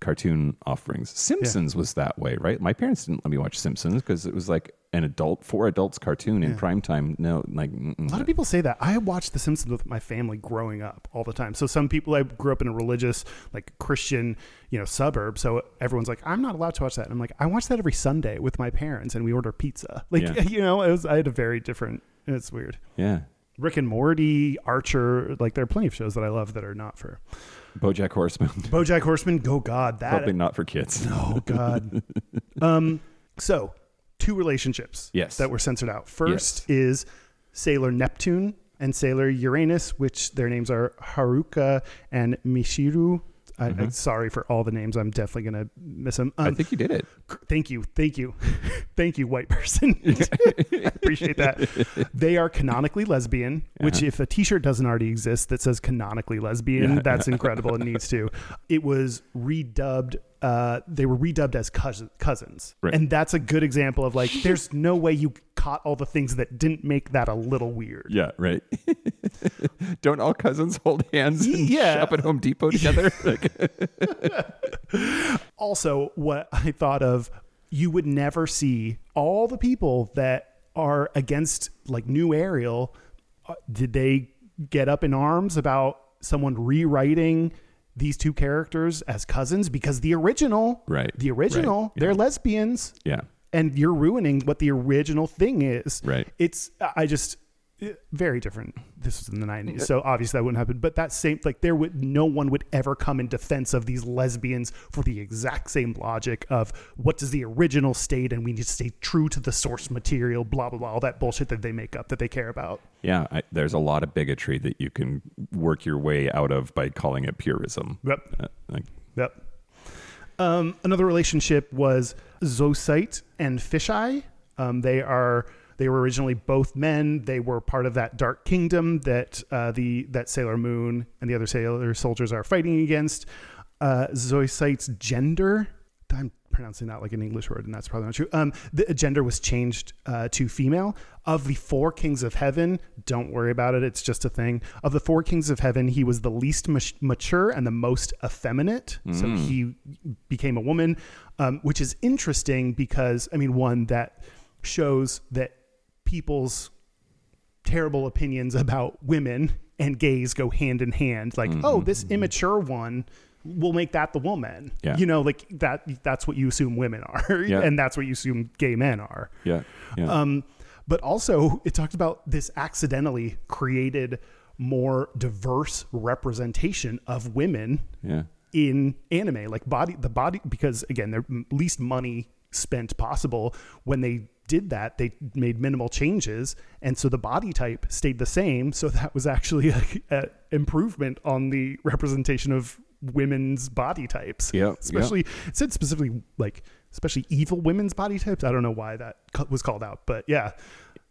cartoon offerings. Simpsons was that way, right? My parents didn't let me watch Simpsons because it was like an adult for adults cartoon in prime time. No, like mm-mm. A lot of people say that. I watched The Simpsons with my family growing up all the time. So some people I grew up in a religious, like Christian, you know, suburb. So everyone's like, I'm not allowed to watch that. And I'm like, I watch that every Sunday with my parents, and we order pizza. Like, Yeah. you know, it was. I had a very different. It's weird. yeah. Rick and Morty, Archer, like there are plenty of shows that I love that are not for BoJack Horseman, BoJack Horseman. Go God, that probably not for kids. Oh God. um. So, two relationships. Yes. That were censored out. First is Sailor Neptune and Sailor Uranus, which their names are Haruka and Michiru. I, I'm sorry for all the names. I'm definitely gonna miss them. Um, I think you did it. thank you, thank you, thank you, white person. I appreciate that. They are canonically lesbian. Which, if a T-shirt doesn't already exist that says canonically lesbian, that's incredible. It needs to. It was redubbed. Uh, they were redubbed as cousin, cousins, Right. and that's a good example of like, there's no way you caught all the things that didn't make that a little weird. Yeah, right. Don't all cousins hold hands and Yeah. shop at Home Depot together? Like, also what I thought of you would never see all the people that are against like new Ariel uh, did they get up in arms about someone rewriting these two characters as cousins because the original Right, the original right, they're lesbians. Yeah. and you're ruining what the original thing is. Right. it's i just very different this was in the 90s so obviously that wouldn't happen but that same like there would no one would ever come in defense of these lesbians for the exact same logic of what does the original state and we need to stay true to the source material blah blah blah all that bullshit that they make up that they care about Yeah, I, there's a lot of bigotry that you can work your way out of by calling it purism. Yep. Uh, like, Yep. Um, another relationship was Zoisite and Fisheye. Um, they are they were originally both men. They were part of that dark kingdom that uh, the that Sailor Moon and the other Sailor soldiers are fighting against. Uh, Zoisite's gender. I'm pronouncing that like an English word, and that's probably not true. Um, the gender was changed uh, to female. Of the four kings of heaven, don't worry about it. It's just a thing. Of the four kings of heaven, he was the least mat- mature and the most effeminate. So he became a woman, um, which is interesting because, I mean, one that shows that people's terrible opinions about women and gays go hand in hand. Like, oh, this immature one will make that the woman. Yeah. You know, like that that's what you assume women are. Yeah. And that's what you assume gay men are. yeah, yeah. Um, but also, it talks about this accidentally created more diverse representation of women yeah. in anime like body the body because again they're least money spent possible when they did that they made minimal changes and so the body type stayed the same. So that was actually a, a improvement on the representation of women's body types. Yeah, yeah. especially it said specifically like especially evil women's body types. I don't know why that was called out but yeah.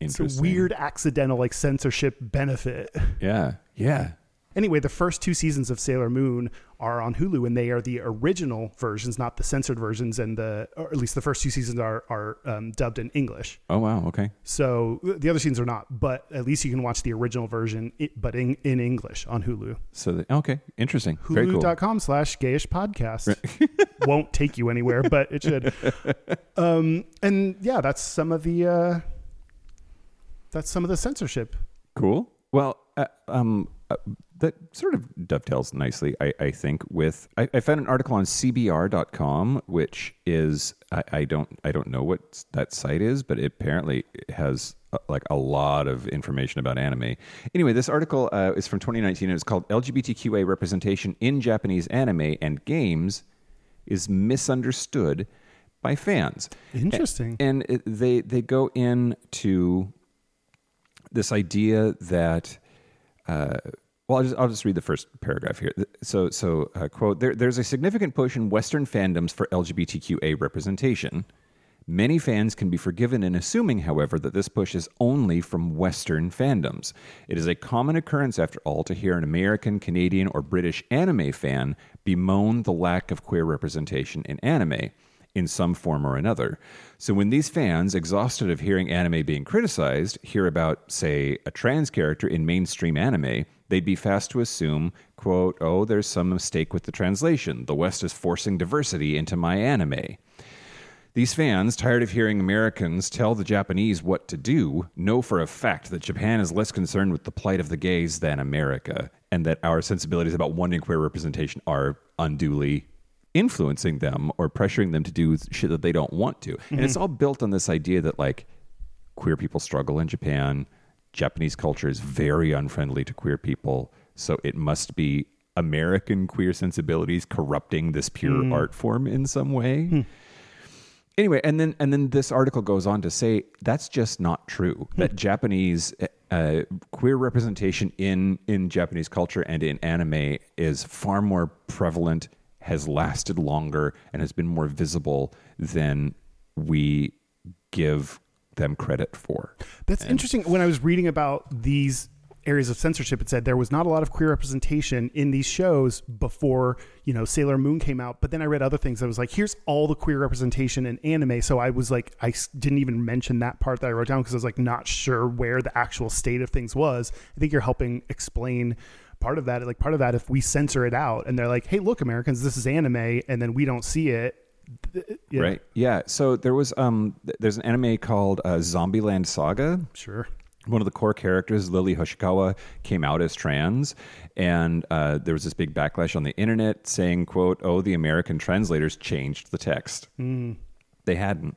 It's a weird accidental like censorship benefit. Yeah, yeah. Anyway, the first two seasons of Sailor Moon are on Hulu, and they are the original versions, not the censored versions. And the, or at least the first two seasons are are um, dubbed in English. Oh wow. Okay. So the other seasons are not, but at least you can watch the original version, but in, in English on Hulu. So the, okay, interesting. Cool. Hulu.com slash gayish podcast. Won't take you anywhere, but it should. Um, and yeah, that's some of the uh, that's some of the censorship. Cool. Well, uh, um, uh, that sort of dovetails nicely, I, I think. With I, I found an article on CBR.com, which is I, I don't I don't know what that site is, but it apparently has uh, like a lot of information about anime. Anyway, this article uh, is from 2019. and It's called LGBTQA representation in Japanese anime and games is misunderstood by fans. Interesting. And it, they they go into this idea that uh, well, I'll just, I'll just read the first paragraph here. So, so uh, quote: there, "There's a significant push in Western fandoms for LGBTQA representation. Many fans can be forgiven in assuming, however, that this push is only from Western fandoms. It is a common occurrence, after all, to hear an American, Canadian, or British anime fan bemoan the lack of queer representation in anime." in some form or another. So when these fans, exhausted of hearing anime being criticized, hear about, say, a trans character in mainstream anime, they'd be fast to assume, quote, oh, there's some mistake with the translation. The West is forcing diversity into my anime. These fans, tired of hearing Americans tell the Japanese what to do, know for a fact that Japan is less concerned with the plight of the gays than America, and that our sensibilities about wanting queer representation are unduly influencing them or pressuring them to do shit that they don't want to. And it's mm-hmm. all built on this idea that, like, queer people struggle in Japan. Japanese culture is very unfriendly to queer people. So it must be American queer sensibilities corrupting this pure hmm. art form in some way. Hmm. Anyway, and then and then this article goes on to say that's just not true. Hmm. That Japanese uh, queer representation in in Japanese culture and in anime is far more prevalent, has lasted longer, and has been more visible than we give them credit for. That's interesting. When I was reading about these areas of censorship, it said there was not a lot of queer representation in these shows before, you know, Sailor Moon came out. But then I read other things. I was like, here's all the queer representation in anime. So I was like, I didn't even mention that part that I wrote down because I was like, not sure where the actual state of things was. I think you're helping explain part of that. Like part of that, if we censor it out and they're like, hey, look, Americans, this is anime, and then we don't see it. Yeah, Right? Yeah. So there was um there's an anime called uh, Zombieland Saga. Sure. one of the core characters, Lily Hoshikawa, came out as trans, and uh, there was this big backlash on the internet saying, "quote Oh, the American translators changed the text. They hadn't.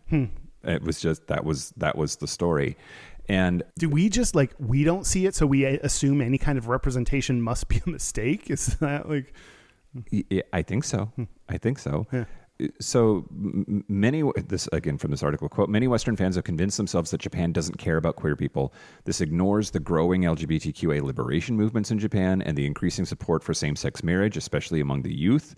It was just that was that was the story." And Do we just like we don't see it, so we assume any kind of representation must be a mistake? Is that like I think so. I think so. Yeah. So many this again from this article quote many Western fans have convinced themselves that Japan doesn't care about queer people. This ignores the growing LGBTQA liberation movements in Japan and the increasing support for same-sex marriage, especially among the youth.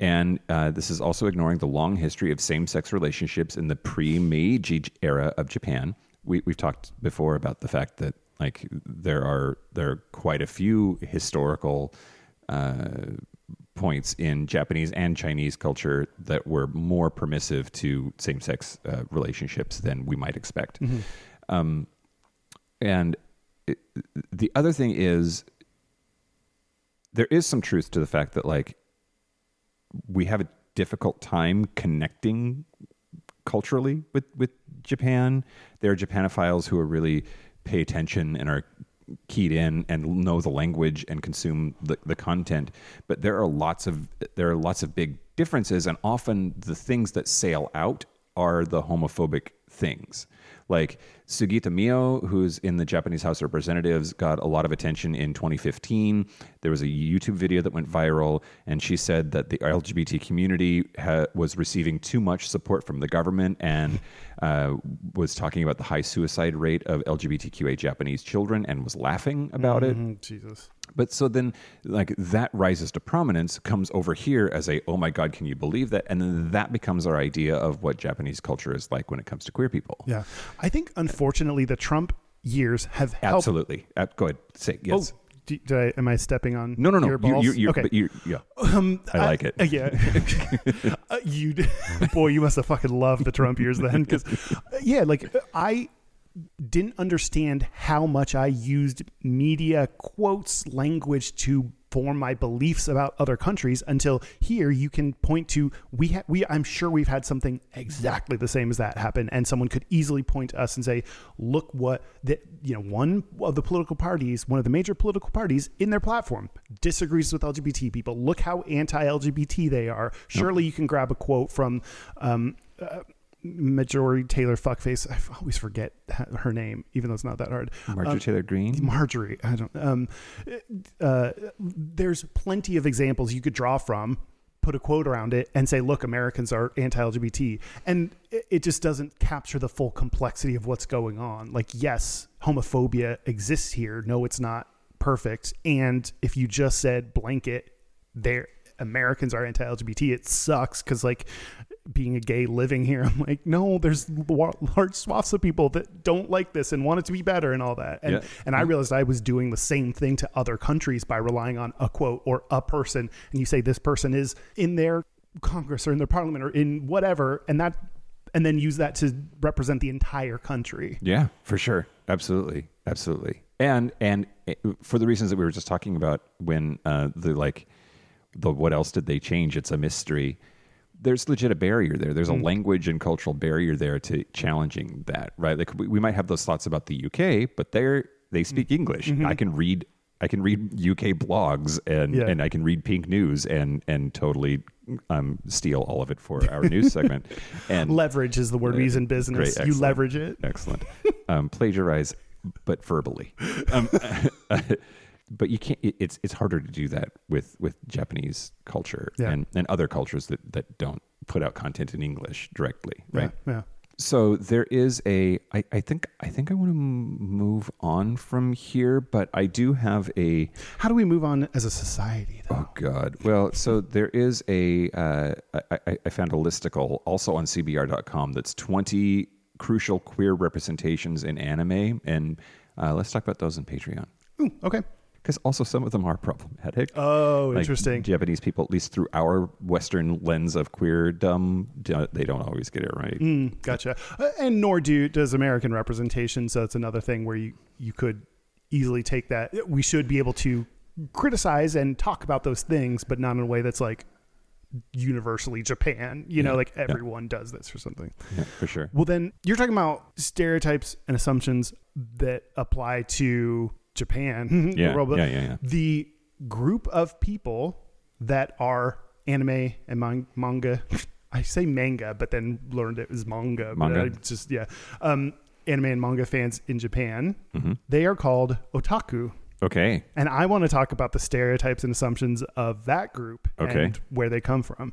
And uh, this is also ignoring the long history of same-sex relationships in the pre-Meiji era of Japan. We, we've talked before about the fact that like there are there are quite a few historical uh, points in Japanese and Chinese culture that were more permissive to same sex uh, relationships than we might expect. Um, and it, the other thing is, there is some truth to the fact that, like, we have a difficult time connecting culturally with with Japan. There are Japanophiles who are really pay attention and are keyed in and know the language and consume the, the content. But there are lots of there are lots of big differences, and often the things that sail out are the homophobic things. Like Sugita Mio, who's in the Japanese House of Representatives, got a lot of attention in 2015. There was a YouTube video that went viral, and she said that the LGBT community ha- was receiving too much support from the government and uh, was talking about the high suicide rate of LGBTQA Japanese children and was laughing about it. Mm, Jesus? But so then, like that rises to prominence, comes over here as a oh my god, can you believe that? And then that becomes our idea of what Japanese culture is like when it comes to queer people. Yeah, I think unfortunately the Trump years have helped. Absolutely. Uh, go ahead. Say Oh, yes. did I, am I stepping on? no, no, no. Your You, balls? you, you, okay. but you, yeah. Um, I like it. uh, yeah, uh, you boy, you must have fucking loved the Trump years then, because yeah, like I didn't understand how much I used media quotes language to form my beliefs about other countries until here you can point to we ha- we I'm sure we've had something exactly the same as that happen. And someone could easily point to us and say look what that you know one of the political parties one of the major political parties in their platform disagrees with LGBT people. Look how anti-LGBT they are. Surely you can grab a quote from um uh, Majority Taylor fuckface. I always forget her name, even though it's not that hard. Marjorie Um, Taylor Greene. Marjorie. I don't. Um, uh, there's plenty of examples you could draw from. Put a quote around it and say, "Look, Americans are anti-LGBT," and it, it just doesn't capture the full complexity of what's going on. Like, yes, homophobia exists here. No, it's not perfect. And if you just said blanket, there Americans are anti-LGBT, it sucks because like being a gay living here, I'm like, no, there's large swaths of people that don't like this and want it to be better and all that. And Yeah. and I realized I was doing the same thing to other countries by relying on a quote or a person. And you say this person is in their Congress or in their parliament or in whatever, and that and then use that to represent the entire country. Yeah, for sure. Absolutely. Absolutely. and and uh, for the reasons that we were just talking about when uh, the like the what else did they change it's a mystery there's legit a barrier there there's a language and cultural barrier there to challenging that right like we, we might have those thoughts about the uk but they're they speak english i can read i can read uk blogs and Yeah. and i can read pink news and and totally um steal all of it for our news segment and Leverage is the word we use in Great, business. you leverage it. Excellent. Um, plagiarize, but verbally. Um, but you can't. It's it's harder to do that with with Japanese culture Yeah. and and other cultures that that don't put out content in English directly, right? Yeah. yeah. So there is a. I, I think I think I want to move on from here, but I do have a. How do we move on as a society, though? Oh God! Well, so there is a. Uh, I, I- found a listicle also on CBR.com that's twenty crucial queer representations in anime, and uh, let's talk about those in Patreon Ooh, okay. Because also some of them are problematic. Oh, Like, interesting. Japanese people, at least through our Western lens of queerdom, they don't always get it right. Mm, gotcha. Uh, and nor do does American representation. So it's another thing where you you could easily take that. We should be able to criticize and talk about those things, but not in a way that's like universally Japan. You know, Yeah, like yeah. everyone does this or something. Yeah, for sure. Well, then you're talking about stereotypes and assumptions that apply to Japan. Yeah, but yeah, yeah, yeah. The group of people that are anime and man- manga. I say manga, but then learned it was manga. Manga. Just yeah, um, anime and manga fans in Japan. Mm-hmm. They are called otaku. Okay. And I want to talk about the stereotypes and assumptions of that group Okay. and where they come from.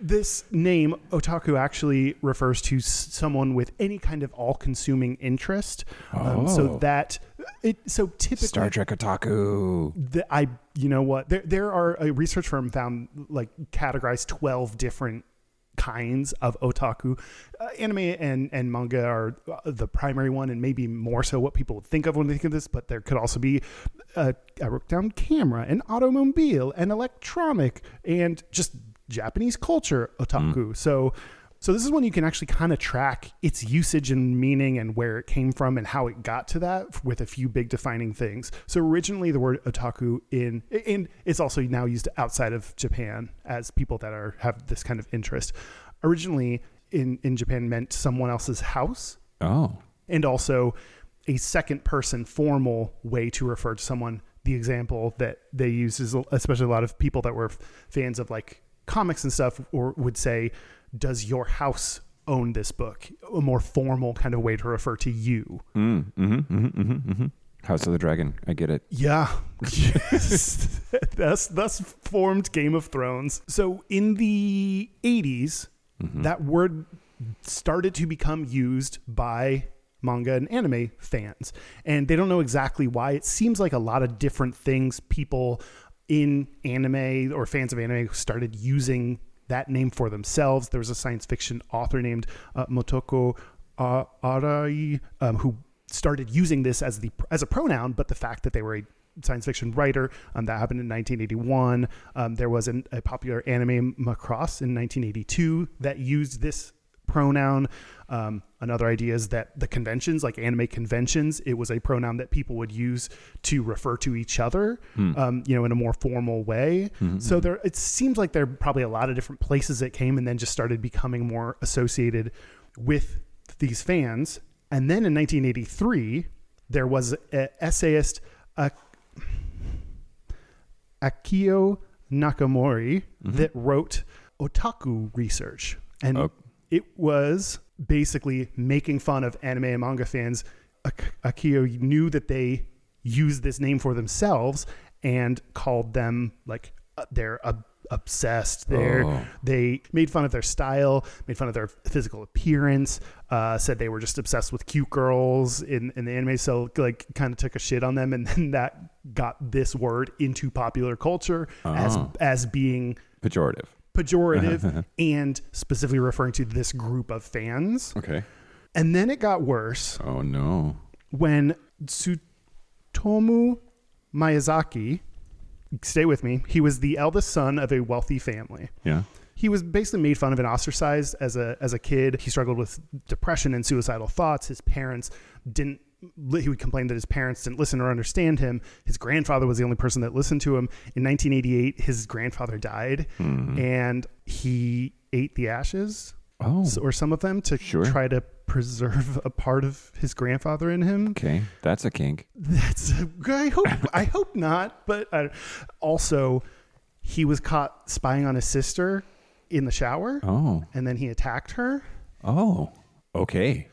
This name, otaku, actually refers to someone with any kind of all consuming interest. Um, so Oh. that it, so typically, Star Trek otaku. the, I, you know what, there, there are a research firm found like categorized 12 different kinds of otaku. Uh, anime and, and manga are uh, the primary one, and maybe more so what people would think of when they think of this, but there could also be a, a down camera, an automobile, an electronic, and just Japanese culture otaku. Mm. So, so this is when you can actually kind of track its usage and meaning and where it came from and how it got to that with a few big defining things. So originally the word otaku in and it's also now used outside of Japan as people that are have this kind of interest. Originally in in Japan meant someone else's house Oh. and also a second person formal way to refer to someone. The example that they use is especially a lot of people that were fans of like comics and stuff or would say, Does your house own this book? A more formal kind of way to refer to you. Mm, mm-hmm, mm-hmm, mm-hmm, mm-hmm. House of the Dragon. I get it. Yeah. thus, thus formed Game of Thrones. So in the 80s, that word started to become used by manga and anime fans. And they don't know exactly why. It seems like a lot of different things people in anime or fans of anime started using that name for themselves. There was a science fiction author named uh, Motoko uh, Arai um, who started using this as the as a pronoun, but the fact that they were a science fiction writer um, that happened in 1981. Um, there was an, a popular anime Macross in 1982 that used this pronoun. Um, another idea is that the conventions, like anime conventions, it was a pronoun that people would use to refer to each other, um, you know, in a more formal way. So there, it seems like there are probably a lot of different places it came, and then just started becoming more associated with these fans. And then in 1983, there was an essayist, uh, Akio Nakamori, that wrote Otaku Research. And Oh. It was basically making fun of anime and manga fans. Ak- Akio knew that they used this name for themselves and called them like uh, they're ob- obsessed. They're Oh. they made fun of their style, made fun of their physical appearance, uh, said they were just obsessed with cute girls in, in the anime. So like kind of took a shit on them, and then that got this word into popular culture as Oh. as being Pejorative. Pejorative and specifically referring to this group of fans. Okay. And then it got worse Oh no. when Tsutomu Miyazaki, stay with me, he was the eldest son of a wealthy family. Yeah. He was basically made fun of and ostracized as a as a kid. He struggled with depression and suicidal thoughts. His parents didn't he would complain that his parents didn't listen or understand him. His grandfather was the only person that listened to him. In 1988, his grandfather died, hmm. and he ate the ashes Oh, s- or some of them to Sure. try to preserve a part of his grandfather in him. okay. That's a kink. That's I hope I hope not, but I, also he was caught spying on his sister in the shower, Oh, and then he attacked her. oh, okay.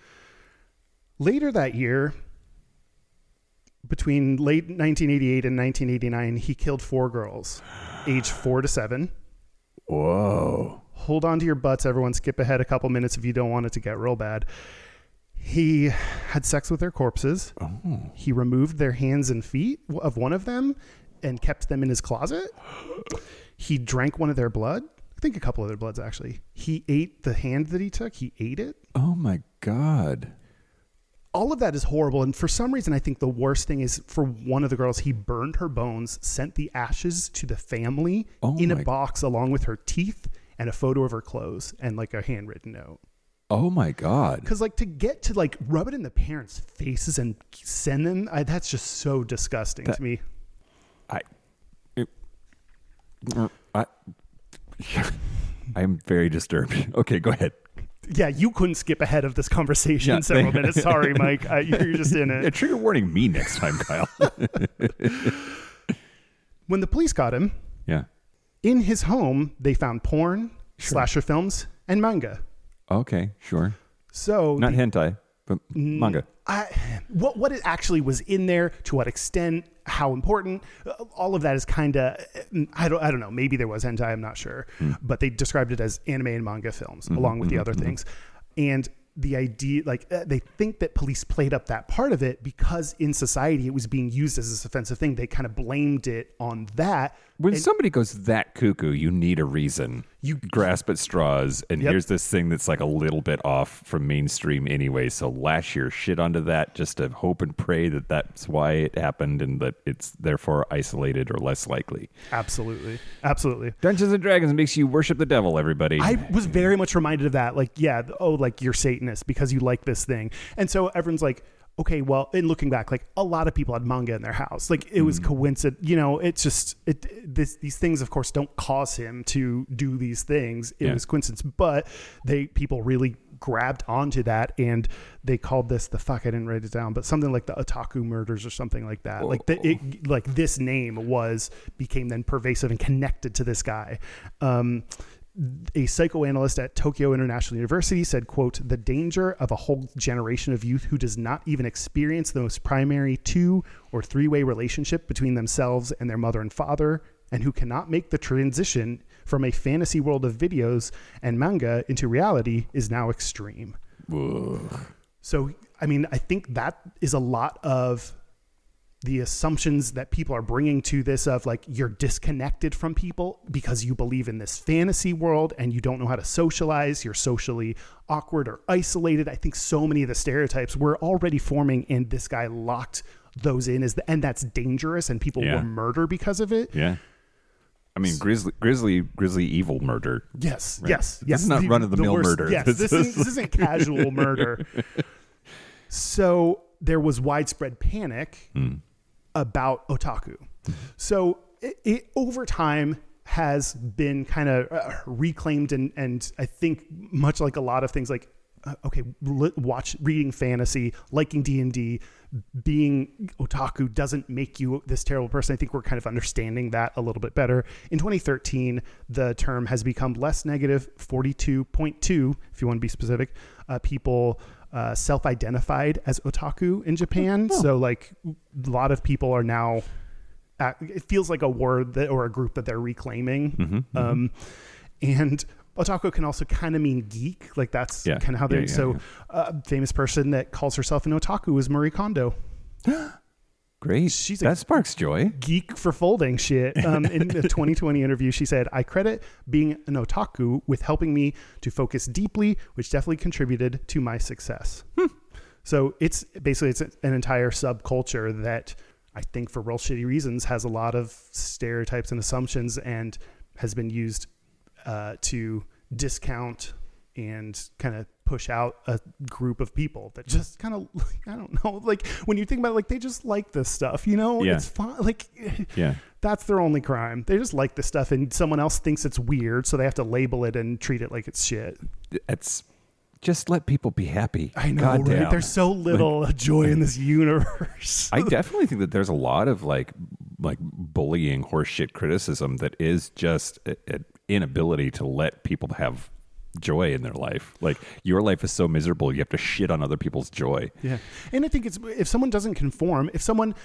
Later that year, between late 1988 and 1989, he killed four girls, age four to seven. Whoa. Hold on to your butts, everyone. Skip ahead a couple minutes if you don't want it to get real bad. He had sex with their corpses. Oh. He removed their hands and feet of one of them and kept them in his closet. He drank one of their blood. I think a couple of their bloods actually. He ate the hand that he took. He ate it. Oh my God. All of that is horrible. And for some reason, I think the worst thing is for one of the girls, he burned her bones, sent the ashes to the family Oh in a box along with her teeth and a photo of her clothes and like a handwritten note. Oh my God. Because like to get to like rub it in the parents' faces and send them, I, that's just so disgusting That- to me. I, it, I, I am very disturbed. Okay, go ahead. Yeah, you couldn't skip ahead of this conversation Yeah, several thank- minutes. Sorry, Mike. Uh, you're just in Yeah, it. trigger warning me next time, Kyle. When the police got him, yeah. in his home, they found porn, slasher films, and manga. Okay, sure. So Not the- hentai, but manga. I, what what it actually was in there, to what extent, how important, uh, all of that is kind of uh, I don't I don't know. Maybe there was hentai, I'm not sure, hmm. but they described it as anime and manga films mm-hmm, along with the mm-hmm, other mm-hmm. things, and the idea like uh, they think that police played up that part of it because in society it was being used as this offensive thing. They kind of blamed it on that. When And- somebody goes that cuckoo, you need a reason. You- grasp at straws, and Yep. here's this thing that's like a little bit off from mainstream anyway. So lash your shit onto that just to hope and pray that that's why it happened, and that it's therefore isolated or less likely. absolutely, absolutely. Dungeons and Dragons makes you worship the devil. Everybody. I was very much reminded of that. Like, yeah, oh, like you're Satanist because you like this thing. And so everyone's like, okay, well, in looking back, like a lot of people had manga in their house. Like it was coincident, you know, it's just, it, this, these things, of course, don't cause him to do these things. It Yeah. was coincidence, but they, people really grabbed onto that and they called this the fuck, I didn't write it down, but something like the otaku murders or something like that. Like the, it, like this name was, became then pervasive and connected to this guy. Um, a psychoanalyst at Tokyo International University said, quote, the danger of a whole generation of youth who does not even experience the most primary two or three way relationship between themselves and their mother and father, and who cannot make the transition from a fantasy world of videos and manga into reality is now extreme. So, I mean, I think that is a lot of the assumptions that people are bringing to this of like you're disconnected from people because you believe in this fantasy world and you don't know how to socialize you're socially awkward or isolated i think so many of the stereotypes were already forming and this guy locked those in as the, and that's dangerous and people Yeah. will murder because of it yeah. I mean, grisly, grisly, grisly, evil murder. yes Right. yes This yes is not run-of-the-mill murder. yes This is- is, this isn't casual murder so there was widespread panic Hmm. About otaku. So it, it over time has been kind of uh, reclaimed and and I think much like a lot of things like uh, okay watch reading fantasy liking D&D being otaku doesn't make you this terrible person I think we're kind of understanding that a little bit better in 2013 the term has become less negative 42.2 if you want to be specific uh, people uh, self-identified as otaku in Japan so like a lot of people are now uh, it feels like a word that or a group that they're reclaiming. Um, and otaku can also kind of mean geek, like that's Yeah. kind of how they. Yeah, yeah, so, a famous person that calls herself an otaku is Marie Kondo, Great. She's a- that sparks joy. geek for folding shit. Um, in the 2020 interview, she said, "I credit being an otaku with helping me to focus deeply, which definitely contributed to my success." So it's basically it's an entire subculture that I think for real shitty reasons has a lot of stereotypes and assumptions and has been used uh, to discount and kind of push out a group of people that just kind of I don't know like when you think about it like they just like this stuff you know Yeah. it's fine like Yeah. that's their only crime they just like this stuff and someone else thinks it's weird so they have to label it and treat it like it's shit It's just let people be happy. I know Goddamn. right there's so little uh, joy in this universe I definitely think that there's a lot of like like bullying horseshit criticism that is just an inability to let people have joy in their life. Like your life is so miserable, you have to shit on other people's joy. Yeah. And I think it's if someone doesn't conform, if someone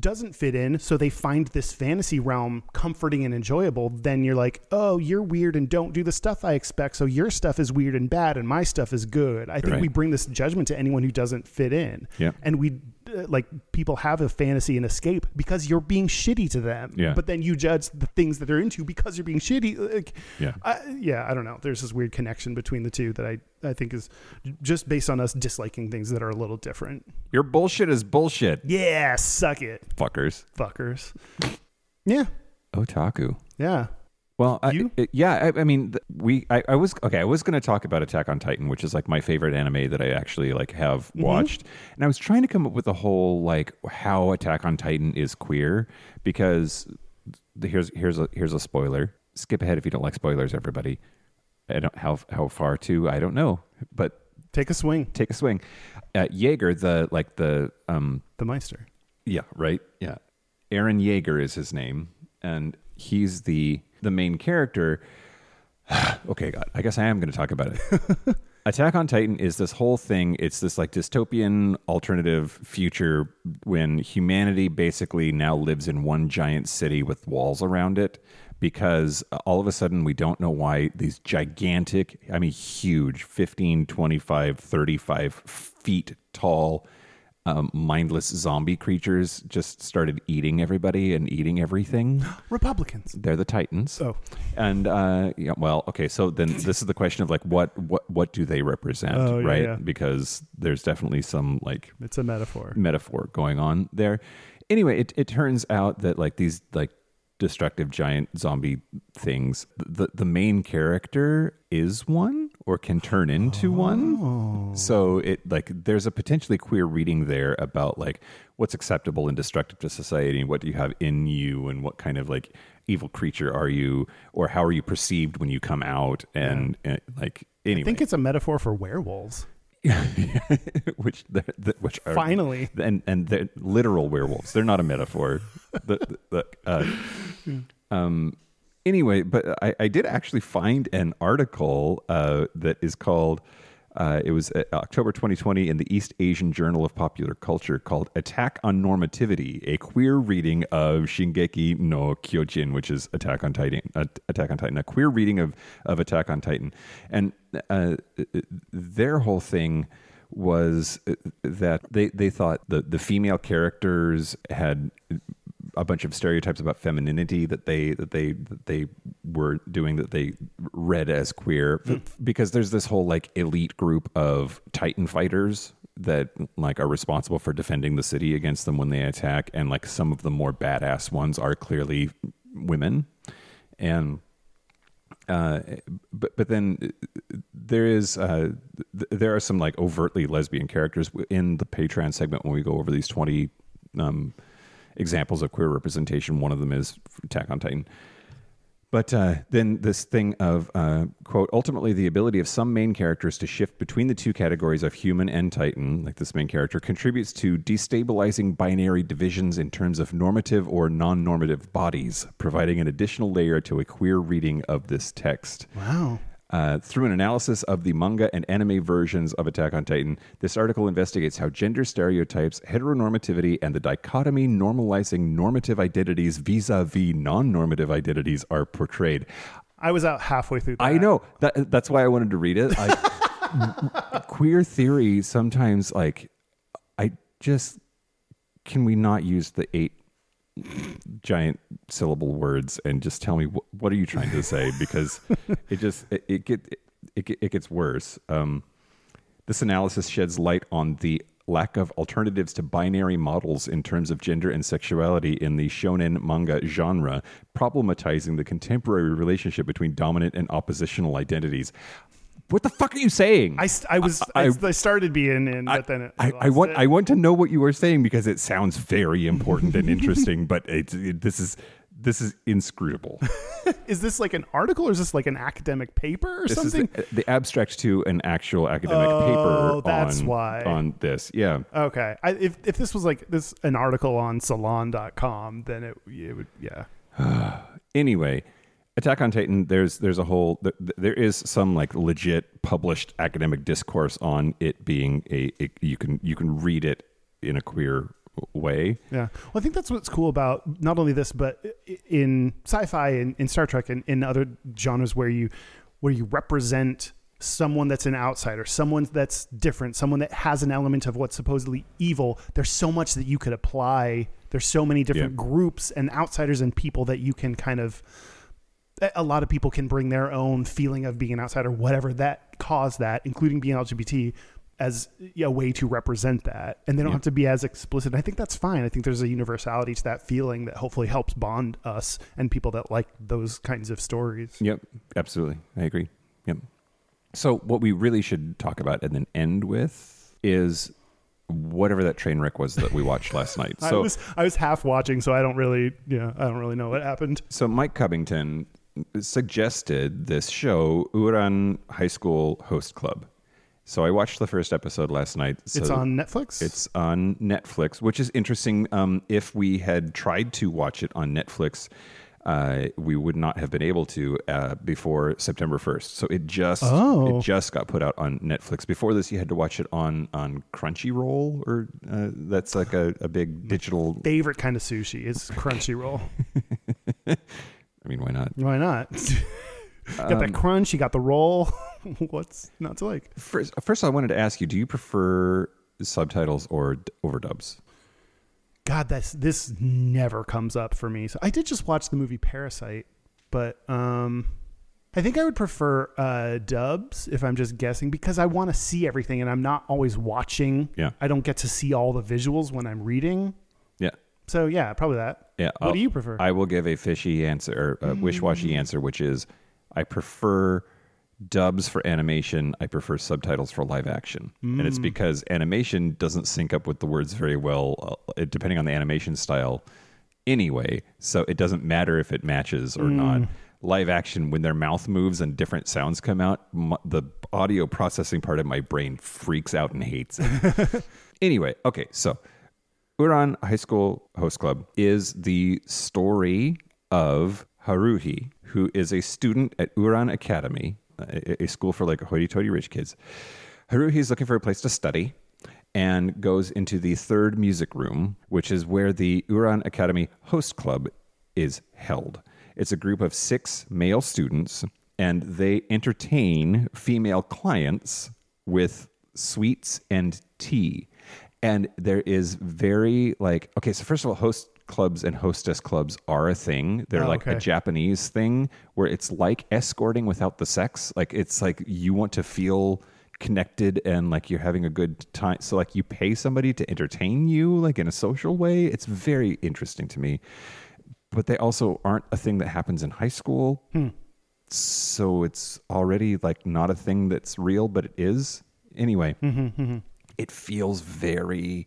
doesn't fit in, so they find this fantasy realm comforting and enjoyable, then you're like, oh, you're weird and don't do the stuff I expect. So your stuff is weird and bad, and my stuff is good. I think Right. we bring this judgment to anyone who doesn't fit in. Yeah. And we, like, people have a fantasy and escape because you're being shitty to them. Yeah. But then you judge the things that they're into because you're being shitty. Like, Yeah. I, yeah, I don't know. There's this weird connection between the two that I, I think is just based on us disliking things that are a little different. Your bullshit is bullshit, Yeah, suck it, fuckers. fuckers. Yeah, Otaku. yeah. Well, I, it- yeah, I, I mean, th- we, I, I was okay. I was going to talk about Attack on Titan, which is like my favorite anime that I actually like have Mm-hmm. watched, and I was trying to come up with a whole like how Attack on Titan is queer because the, here's here's a here's a spoiler. Skip ahead if you don't like spoilers, everybody. I don't how how far to I don't know, but Take a swing, take a swing. Uh, Jaeger, the like the um the Meister. yeah, right. Yeah. Eren Jaeger is his name, and he's the the main character. okay, God, I guess I am going to talk about it. Attack on Titan is this whole thing. It's this like dystopian alternative future when humanity basically now lives in one giant city with walls around it because uh, all of a sudden we don't know why these gigantic, I mean huge, 15, 25, 35 feet tall um, mindless zombie creatures just started eating everybody and eating everything. Republicans. They're the Titans. Oh. And uh, yeah, well, okay. So then this is the question of like, what what what do they represent, Oh, yeah, right? yeah. Because there's definitely some like It's a metaphor. metaphor going on there. Anyway, it, it turns out that like these like destructive giant zombie things, the the main character is one or can turn into one. So it like there's a potentially queer reading there about like what's acceptable and destructive to society and what do you have in you and what kind of like evil creature are you or how are you perceived when you come out and, and like anyway I think it's a metaphor for werewolves. which the, the, which are Finally. and and they're literal werewolves. They're not a metaphor. the, the, the, uh, um. Anyway, but I, I did actually find an article uh, that is called. Uh, it was uh, October 2020 in the East Asian Journal of Popular Culture called "Attack on Normativity: A Queer Reading of Shingeki no Kyojin," which is Attack on Titan. Uh, Attack on Titan, a queer reading of of Attack on Titan, and uh, their whole thing was uh, that they, they thought the, the female characters had a bunch of stereotypes about femininity that they that they that they were doing that they read as queer. Because there's this whole like elite group of titan fighters that like are responsible for defending the city against them when they attack and like some of the more badass ones are clearly women. And uh, but but then there is uh, th- there are some like overtly lesbian characters in the Patreon segment when we go over these twenty um, examples of queer representation. One of them is Attack on Titan. But uh, then this thing of uh, quote ultimately the ability of some main characters to shift between the two categories of human and titan, like this main character, contributes to destabilizing binary divisions in terms of normative or non-normative bodies, providing an additional layer to a queer reading of this text. Wow. Uh, through an analysis of the manga and anime versions of Attack on Titan, this article investigates how gender stereotypes, heteronormativity, and the dichotomy normalizing normative identities vis a vis non normative identities are portrayed. I was out halfway through. That. I know that that's why I wanted to read it. I, queer theory sometimes like I just can we not use the eight giant syllable words and just tell me what, what are you trying to say because it just it, it get it, it, it gets worse. Um, this analysis sheds light on the lack of alternatives to binary models in terms of gender and sexuality in the shonen manga genre, problematizing the contemporary relationship between dominant and oppositional identities. What the fuck are you saying? I, I was I, I, started being in, but then it, I, I, want it. I want to know what you were saying because it sounds very important and interesting. but it, it, this is this is inscrutable. is this like an article or is this like an academic paper or this something? Is the, the, abstract to an actual academic oh, paper. That's on, why on this. Yeah. Okay. I, if if this was like this an article on Salon.com, then it it would yeah. anyway. Attack on Titan. There's there's a whole there is some like legit published academic discourse on it being a, you can you can read it in a queer way. Yeah. Well, I think that's what's cool about not only this, but in sci-fi and in Star Trek and in other genres where you where you represent someone that's an outsider, someone that's different, someone that has an element of what's supposedly evil. There's so much that you could apply. There's so many different yeah. groups and outsiders and people that you can kind of. A lot of people can bring their own feeling of being an outsider, whatever that caused that, including being LGBT as a way to represent that. And they don't yeah. have to be as explicit. I think that's fine. I think there's a universality to that feeling that hopefully helps bond us and people that like those kinds of stories. Yep. Absolutely. I agree. Yep. So what we really should talk about and then end with is whatever that train wreck was that we watched last night. So I was, I was half watching so i don't really yeah i don't really know what happened. So mike Cubbington suggested this show Ouran High School Host Club so I watched the first episode last night. So it's on Netflix. It's on Netflix, which is interesting. Um, if we had tried to watch it on Netflix, uh, we would not have been able to uh, before September first. So it just oh. it just got put out on Netflix. Before this, you had to watch it on on Crunchyroll, or uh, that's like a, a big digital favorite kind of sushi is Crunchyroll. I mean, why not? Why not? got um, that crunch. You got the roll. What's not to like? First, first, I wanted to ask you: Do you prefer subtitles or overdubs? God, that's this never comes up for me. So I did just watch the movie Parasite, but um, I think I would prefer uh, dubs if I'm just guessing because I want to see everything and I'm not always watching. Yeah, I don't get to see all the visuals when I'm reading. So yeah, probably that. Yeah. What I'll, do you prefer? I will give a fishy answer, or a mm. wish-washy answer, which is I prefer dubs for animation. I prefer subtitles for live action, mm. and it's mm. because animation doesn't sync up with the words very well, uh, depending on the animation style. Anyway, so it doesn't matter if it matches or mm. not. Live action, when their mouth moves and different sounds come out, m- the audio processing part of my brain freaks out and hates it. anyway, okay, so Ouran High School Host Club is the story of Haruhi, who is a student at Ouran Academy, a, a school for like hoity-toity rich kids. Haruhi is looking for a place to study and goes into the third music room, which is where the Ouran Academy Host Club is held. It's a group of six male students, and they entertain female clients with sweets and tea. And there is very like okay, so first of all, host clubs and hostess clubs are a thing. They're oh, like okay. a Japanese thing where it's like escorting without the sex. Like it's like you want to feel connected and like you're having a good time. So like you pay somebody to entertain you like in a social way. It's very interesting to me. But they also aren't a thing that happens in high school. Hmm. So it's already like not a thing that's real, but it is. Anyway, mm-hmm, mm-hmm. It feels very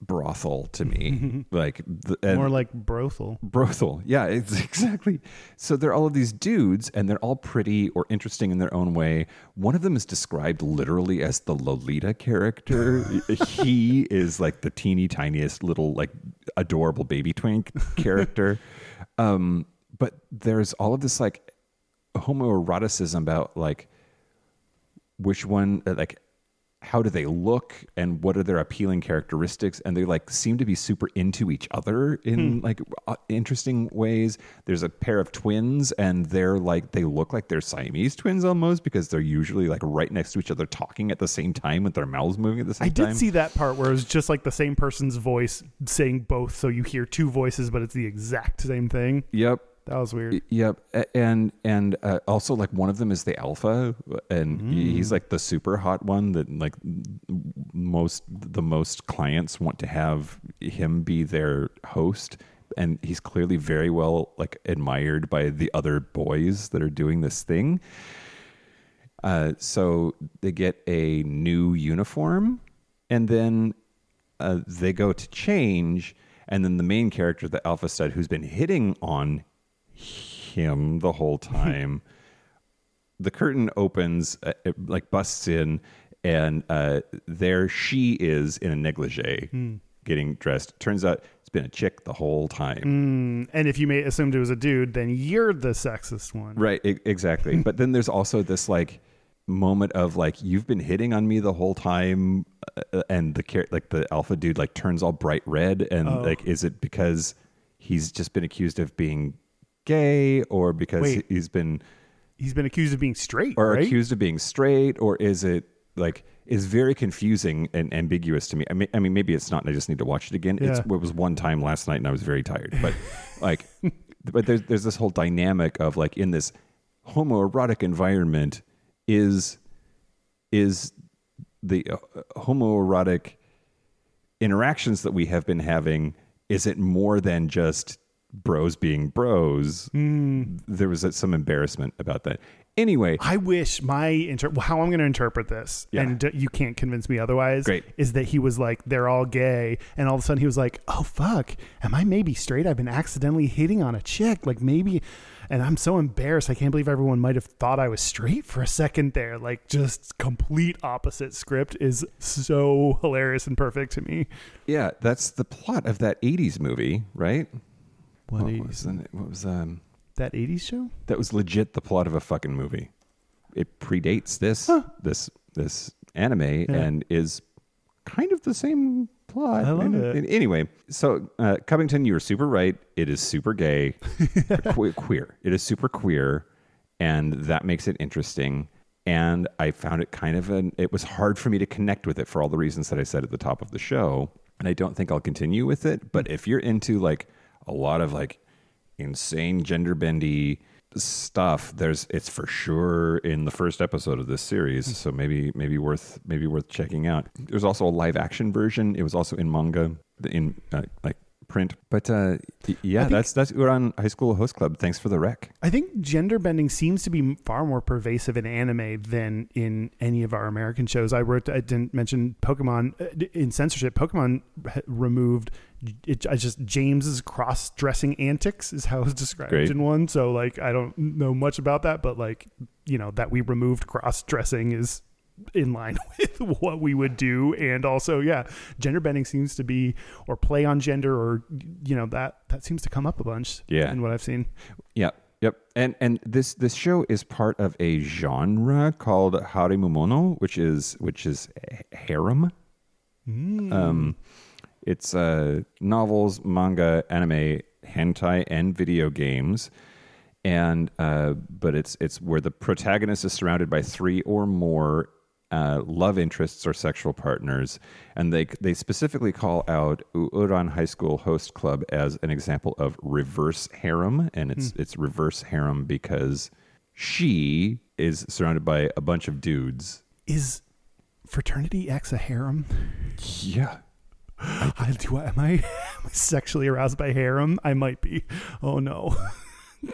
brothel to me. like the, more like brothel. Brothel, yeah, it's exactly. So they're all of these dudes, and they're all pretty or interesting in their own way. One of them is described literally as the Lolita character. he is like the teeny tiniest little like adorable baby twink character. um, but there's all of this like homoeroticism about like which one like how do they look and what are their appealing characteristics? And they like seem to be super into each other in hmm. like uh, interesting ways. There's a pair of twins and they're like they look like they're siamese twins almost because they're usually like right next to each other talking at the same time with their mouths moving at the same I time. i did see that part where it was just like the same person's voice saying both. So you hear two voices but it's the exact same thing. Yep that was weird. Yep, and and uh, also like one of them is the alpha, and mm. he's like the super hot one that like most the most clients want to have him be their host, and he's clearly very well like admired by the other boys that are doing this thing. Uh, so they get a new uniform, and then uh, they go to change, and then the main character, the alpha stud, who's been hitting on him the whole time, the curtain opens, uh, it, like busts in, and uh, there she is in a negligee, getting dressed. Turns out it's been a chick the whole time. And if you may assumed it was a dude, then you're the sexist one. Right, e- exactly. but then there's also this like moment of like you've been hitting on me the whole time, uh, and the char- like the alpha dude like turns all bright red, and Oh. like is it because he's just been accused of being gay, or because Wait. he's been He's been accused of being straight, or right? accused of being straight, or is it like is very confusing and ambiguous to me. I mean, I mean, maybe it's not. and I just need to watch it again. It's, it was one time last night, and I was very tired. But like, but there's there's this whole dynamic of like in this homoerotic environment is is the uh, homoerotic interactions that we have been having. Is it more than just bros being bros? Hmm. There was some embarrassment about that. Anyway, I wish my inter- how I'm going to interpret this, Yeah. and you can't convince me otherwise. Great. is that he was like they're all gay, and all of a sudden he was like, "Oh fuck, am I maybe straight? I've been accidentally hitting on a chick, like maybe." And I'm so embarrassed. I can't believe everyone might have thought I was straight for a second there. Like, just complete opposite script is so hilarious and perfect to me. Yeah, that's the plot of that '80s movie, right? What, What 80s? was the, what was um? that 80s show? That was legit the plot of a fucking movie. It predates this this this anime and is kind of the same plot. I love And- it. and Anyway, so uh, Cubbington, you were super right. It is super gay, que- queer. It is super queer, and that makes it interesting. And I found it kind of an. It was hard for me to connect with it for all the reasons that I said at the top of the show. And I don't think I'll continue with it. But if you're into like a lot of like insane gender bendy stuff. There's it's for sure in the first episode of this series so maybe maybe worth maybe worth checking out. There's also a live action version. It was also in manga in uh, like print. But uh yeah that's that's Ouran High School Host Club. Thanks for the rec. I think gender bending seems to be far more pervasive in anime than in any of our American shows. I wrote, I didn't mention Pokemon uh, in censorship. Pokemon removed it. I just James's cross dressing antics is how it's described Great. in one. So like, I don't know much about that, but like, you know, that we removed cross dressing is in line with what we would do and also yeah gender bending seems to be or play on gender or you know that that seems to come up a bunch Yeah. in what i've seen Yep, yep. And and this this show is part of a genre called hāremumono, which is which is harem. Um, it's uh, novels, manga, anime, hentai, and video games. And uh, but it's it's where the protagonist is surrounded by three or more uh, love interests or sexual partners, and they they specifically call out Ouran High School Host Club as an example of reverse harem, and it's it's reverse harem because she is surrounded by a bunch of dudes. is fraternity X a harem? Yeah, I, do I, am I am I sexually aroused by harem? I might be. Oh no.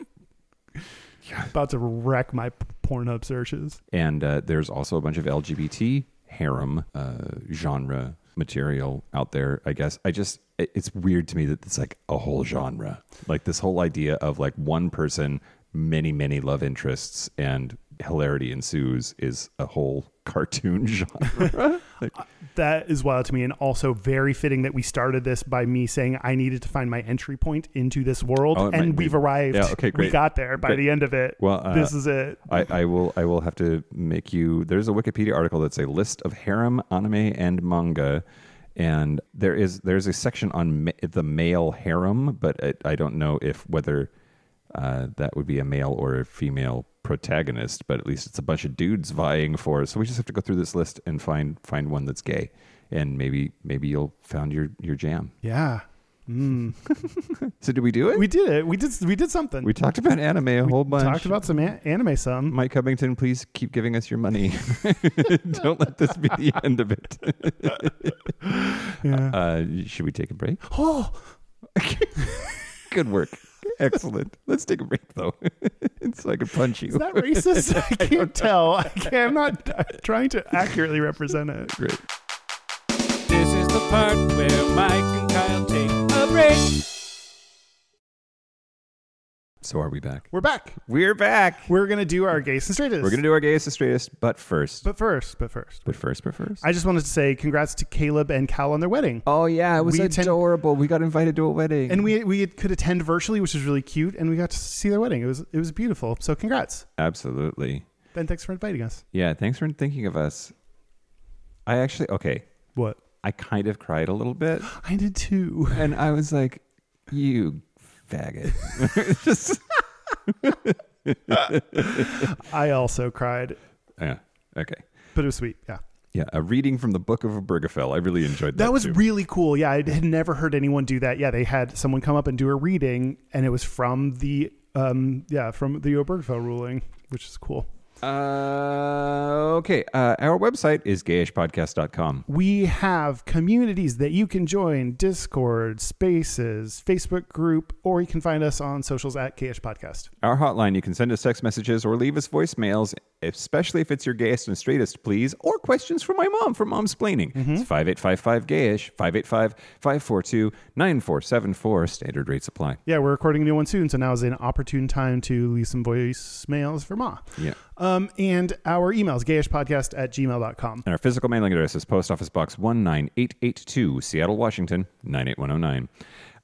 yeah. About to wreck my Pornhub searches. and uh, there's also a bunch of LGBT harem uh, genre material out there. I guess I just it- it's weird to me that it's like a whole genre, like this whole idea of like one person, many many love interests, and hilarity ensues is a whole cartoon genre. Like, That is wild to me, and also very fitting that we started this by me saying I needed to find my entry point into this world, Oh, and we've arrived. Yeah, okay, We got there by Great. the end of it. Well, uh, this is it. I, I will I will have to make you. There's a Wikipedia article that's a list of harem, anime, and manga, and there is there's a section on ma- the male harem, but it, I don't know if whether uh, that would be a male or a female protagonist. But at least it's a bunch of dudes vying for. So we just have to go through this list and find find one that's gay, and maybe maybe you'll found your your jam. Yeah. Mm. So did we do it? we did it. We did. We did something. We talked about anime a whole bunch. talked about some anime. Some. Mike Cubbington, please keep giving us your money. Don't let this be the end of it. Yeah. Uh, should we take a break? Oh, Good work. Excellent. Let's take a break though, so I can punch you. Is that racist? I can't tell. I can't, I'm not I'm trying to accurately represent it. Great. This is the part where Mike and Kyle take a break. So are we back? We're back. We're back. We're gonna do our gays and straightest. We're gonna do our gayest and straightest, but first, But first, but first, but first, but first. I just wanted to say congrats to Caleb and Cal on their wedding. oh yeah, it was We attend- adorable. we got invited to a wedding, And we we could attend virtually, which was really cute, and we got to see their wedding. It was it was beautiful. So congrats. absolutely. Ben, thanks for inviting us. Yeah, thanks for thinking of us. I actually okay. What? I kind of cried a little bit, I did too. and I was like, "You faggot." Just I also cried, yeah. Okay. but it was sweet. Yeah. Yeah, a reading from the Book of Obergefell. I really enjoyed that. That was too. really cool. Yeah, I had never heard anyone do that. Yeah, they had someone come up and do a reading, and it was from the um yeah from the Obergefell ruling, which is cool. Uh, okay. Uh, our website is gayishpodcast.com. We have communities that you can join: Discord, Spaces, Facebook group, or you can find us on socials at KH Podcast. Our hotline, you can send us text messages or leave us voicemails, especially if it's your gayest and straightest, please, or questions from my mom for mom's splaining. It's 5855 gayish, 585 542 9474. Standard rates apply. Yeah, we're recording a new one soon, so now is an opportune time to leave some voicemails for Ma. Yeah. Um, and our emails, gayishpodcast at gmail.com. And our physical mailing address is Post Office Box 19882, Seattle, Washington, 98109.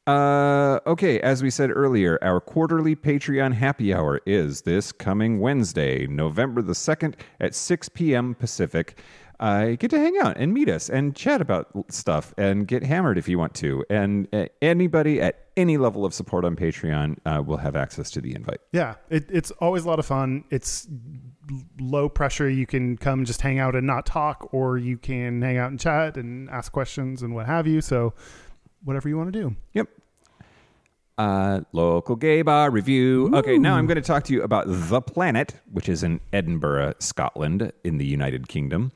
Uh, okay, as we said earlier, our quarterly Patreon happy hour is this coming Wednesday, November the 2nd at 6 p.m. Pacific. Uh, get to hang out and meet us and chat about stuff and get hammered if you want to. And uh, anybody at any level of support on Patreon uh, will have access to the invite. Yeah, it, it's always a lot of fun. It's low pressure. You can come just hang out and not talk, or you can hang out and chat and ask questions and what have you. So, whatever you want to do. Yep. Uh, local gay bar review. Okay, now I'm going to talk to you about The Planet, which is in Edinburgh, Scotland, in the United Kingdom.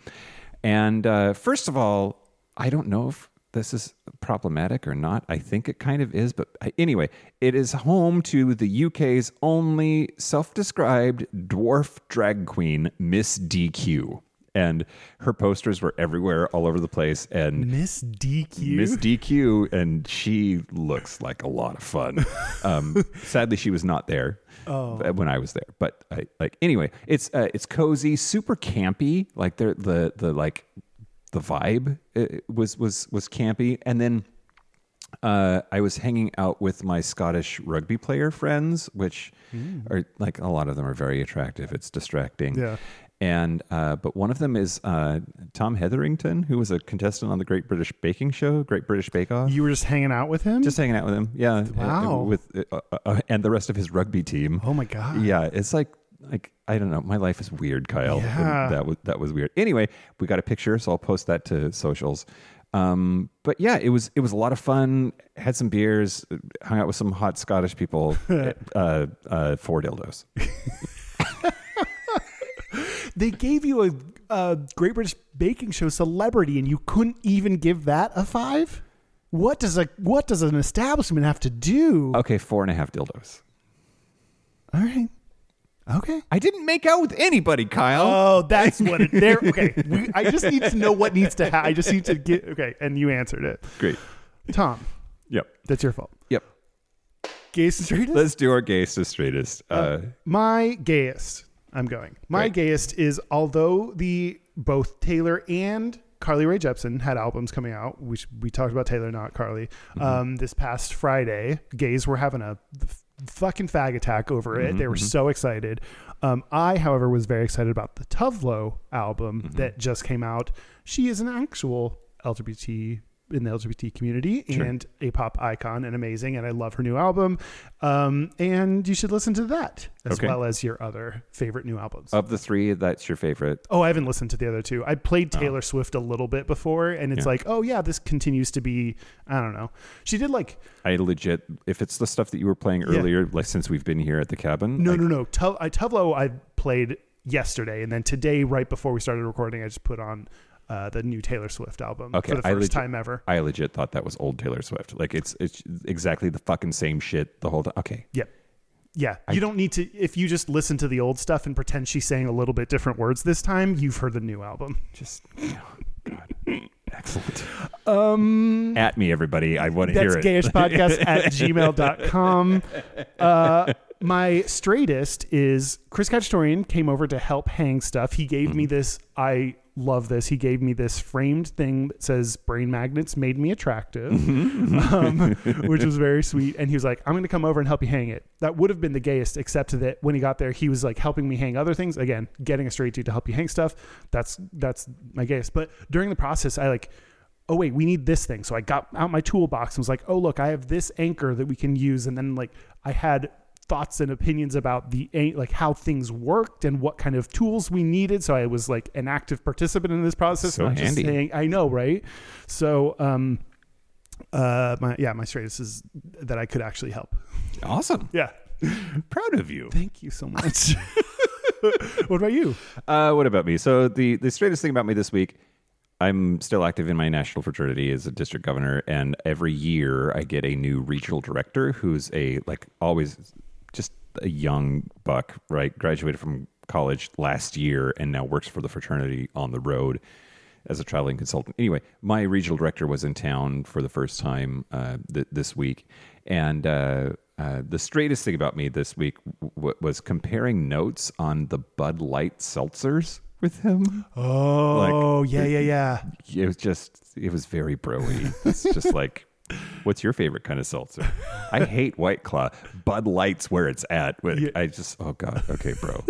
And uh, first of all, I don't know if this is problematic or not. I think it kind of is, but anyway, it is home to the UK's only self described dwarf drag queen, Miss DQ. And her posters were everywhere, all over the place. And Miss DQ. Miss DQ, and she looks like a lot of fun. Um, sadly, she was not there when I was there. But I, like anyway, it's uh, it's cozy, super campy. Like the the the like the vibe uh, was was was campy, and then. Uh, I was hanging out with my Scottish rugby player friends, which are like a lot of them are very attractive. It's distracting. Yeah. And uh, but one of them is uh, Tom Hetherington, who was a contestant on the Great British Baking Show, Great British Bake Off. You were just hanging out with him? Just hanging out with him, yeah. uh, Wow. with uh, uh, uh, and the rest of his rugby team. oh my God. Yeah, it's like like I don't know. My life is weird, Kyle. And Yeah. that was that was weird. Anyway, we got a picture, so I'll post that to socials. Um, but yeah, it was it was a lot of fun. Had some beers, hung out with some hot Scottish people. uh, uh, four dildos. They gave you a, a Great British Baking Show celebrity, and you couldn't even give that a five. What does a what does an establishment have to do? Okay, four and a half dildos. All right, okay. I didn't make out with anybody, Kyle. Oh, that's what it. There. Okay, we, I just need to know what needs to happen. I just need to get. Okay, and you answered it, Great. Tom. Yep. That's your fault. Yep. Gayest and straightest. Let's do our gayest to straightest. Uh, My gayest. I'm going. My Right. gayest is although the both Taylor and Carly Rae Jepsen had albums coming out. We we talked about Taylor, not Carly. Um, this past Friday, gays were having a f- fucking fag attack over it. They were so excited. Um, I, however, was very excited about the Tove Lo album that just came out. She is an actual LGBT in the LGBT community and a pop icon and amazing. And I love her new album. Um, and you should listen to that as Okay. well as your other favorite new albums. of the three, that's your favorite. Oh, I haven't listened to the other two. I played Taylor Swift a little bit before, and it's Yeah. like, oh yeah, this continues to be. I don't know. She did like I legit, if it's the stuff that you were playing Yeah. earlier, like since we've been here at the cabin. no, like, no, no. Tu- I Tove Lo I played yesterday, and then today, right before we started recording, I just put on uh, the new Taylor Swift album Okay, for the first legit- time ever. I legit thought that was old Taylor Swift. Like it's it's exactly the fucking same shit the whole time. Okay. Yep. Yeah, you don't need to. If you just listen to the old stuff and pretend she's saying a little bit different words this time, you've heard the new album. Just oh, God. Excellent. Um at me everybody. I want to hear it. That's gayishpodcast at gmail.com. Uh, my straightest is Chris Kachatorian came over to help hang stuff. He gave Mm-hmm. me this. I love this. He gave me this framed thing that says brain magnets made me attractive, um, which was very sweet. And he was like, I'm going to come over and help you hang it. That would have been the gayest, except that when he got there, he was like helping me hang other things. Again, getting a straight dude to help you hang stuff. That's, that's my gayest. But during the process, I like, oh wait we need this thing so i got out my toolbox and was like oh look i have this anchor that we can use and then like i had thoughts and opinions about the like how things worked and what kind of tools we needed so i was like an active participant in this process So handy. saying i know right so um uh my yeah my straightest is that i could actually help Awesome. yeah Proud of you. thank you so much what about you Uh, what about me? So the the straightest thing about me this week, I'm still active in my national fraternity as a district governor, and every year I get a new regional director who's a like always a young buck, right? Graduated from college last year and now works for the fraternity on the road as a traveling consultant. Anyway, my regional director was in town for the first time uh, th- this week, and uh, uh, the straightest thing about me this week w- was comparing notes on the Bud Light seltzers with him. oh yeah yeah yeah It was just, it was very broy. It's just like. What's your favorite kind of seltzer? I hate White Claw. Bud Light's where it's at. Yeah. I just, oh god, okay, bro.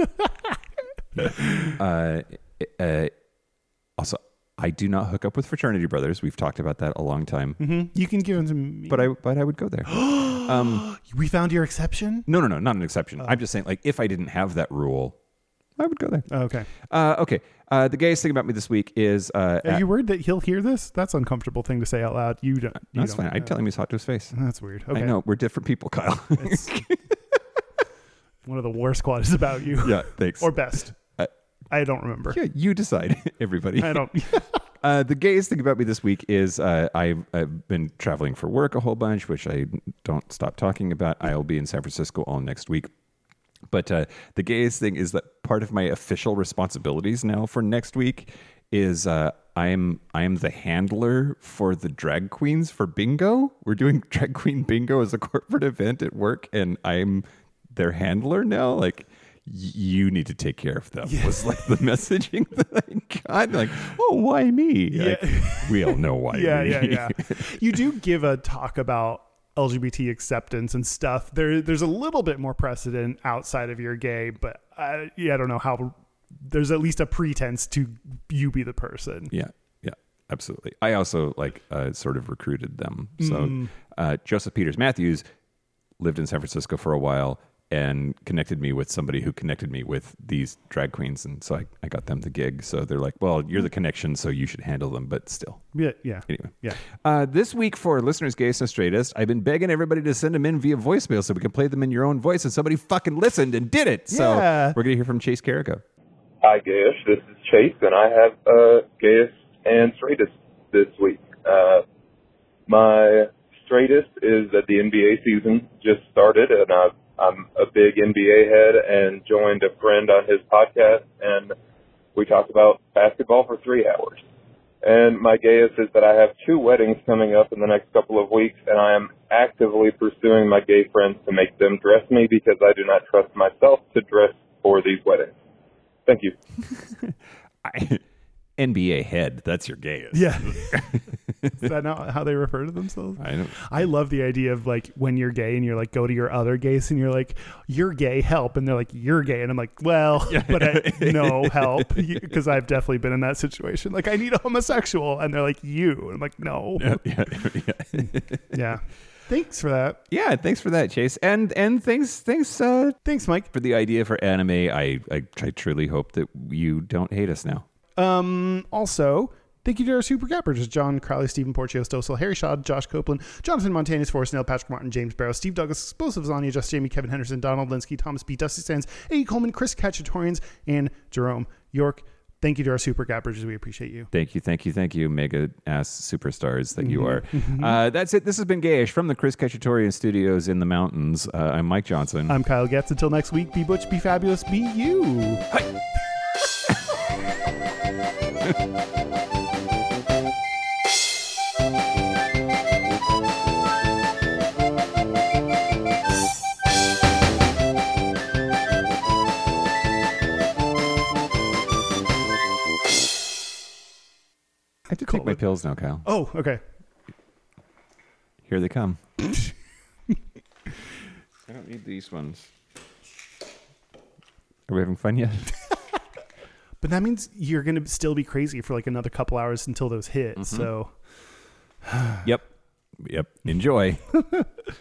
uh, uh, also, I do not hook up with fraternity brothers. We've talked about that a long time. hmm you can give them to me But I, but I would go there. um, we found your exception no, no, no, not an exception. Oh. I'm just saying, like, if I didn't have that rule, I would go there. okay Uh, okay. Uh, the gayest thing about me this week is uh, Are at- you worried that he'll hear this? That's an uncomfortable thing to say out loud. You don't. You that's don't fine. I'd tell him he's hot to his face. That's weird. Okay. I know we're different people, Kyle. It's one of the worst qualities about you. yeah, thanks. Or best. Uh, I don't remember. yeah, you decide, everybody. I don't. Uh, the gayest thing about me this week is uh, I've, I've been traveling for work a whole bunch, which I don't stop talking about. I'll be in San Francisco all next week. But uh, the gayest thing is that part of my official responsibilities now for next week is uh, I'm I'm the handler for the drag queens for bingo. We're doing drag queen bingo as a corporate event at work, and I'm their handler now. Like you need to take care of them was like the messaging that I got. Like, oh, why me? Like, we all know why. yeah, me. yeah, yeah. You do give a talk about LGBT acceptance and stuff. There, there's a little bit more precedent outside of your gay, but I, yeah, I don't know how. There's at least a pretense to you be the person. Yeah, yeah, absolutely. I also like uh, sort of recruited them. So uh, Joseph Peters Matthews lived in San Francisco for a while and connected me with somebody who connected me with these drag queens, and so I, I got them the gig. So they're like, "Well, you're the connection, so you should handle them." But still, Yeah, yeah, anyway. yeah. Uh, this week for listeners, gayest and straightest, I've been begging everybody to send them in via voicemail so we can play them in your own voice, and somebody fucking listened and did it. So Yeah. we're gonna hear from Chase Carrico. Hi, Gayish. This is Chase, and I have uh, Gayest and Straightest this week. Uh, my straightest is that the NBA season just started, and i I'm a big NBA head and joined a friend on his podcast, and we talked about basketball for three hours. And my gayest is that I have two weddings coming up in the next couple of weeks, and I am actively pursuing my gay friends to make them dress me because I do not trust myself to dress for these weddings. Thank you. I, NBA head, that's your gayest. Yeah. Is that not how they refer to themselves? I don't. I love the idea of like when you're gay and you're like go to your other gays and you're like you're gay help and they're like you're gay and I'm like well but I, no help because I've definitely been in that situation like I need a homosexual and they're like you and I'm like no yeah, yeah. yeah thanks for that Yeah, thanks for that, Chase. And and thanks thanks uh, thanks Mike for the idea for anime. I, I I truly hope that you don't hate us now. Um, also, thank you to our super gappers John Crowley, Stephen Porcio, Stossel, Harry Shaw, Josh Copeland, Jonathan Montanus, Forrest Nail, Patrick Martin, James Barrow, Steve Douglas, Explosive Zania, Just Jamie, Kevin Henderson, Donald Linsky, Thomas B. Dusty Sands, A. Coleman, Chris Kachatorians, and Jerome York. thank you to our super gappers. We appreciate you. Thank you, thank you, thank you, mega ass superstars that you are. Uh, that's it. This has been Gayish from the Chris Cacciatorian Studios in the mountains. Uh, I'm Mike Johnson. I'm Kyle Getz. Until next week, be butch, be fabulous, be you. I have to take my pills now, Kyle. Oh, okay. Here they come. I don't need these ones. Are we having fun yet? But that means you're going to still be crazy for like another couple hours until those hit. Mm-hmm. So. yep. Yep. Enjoy.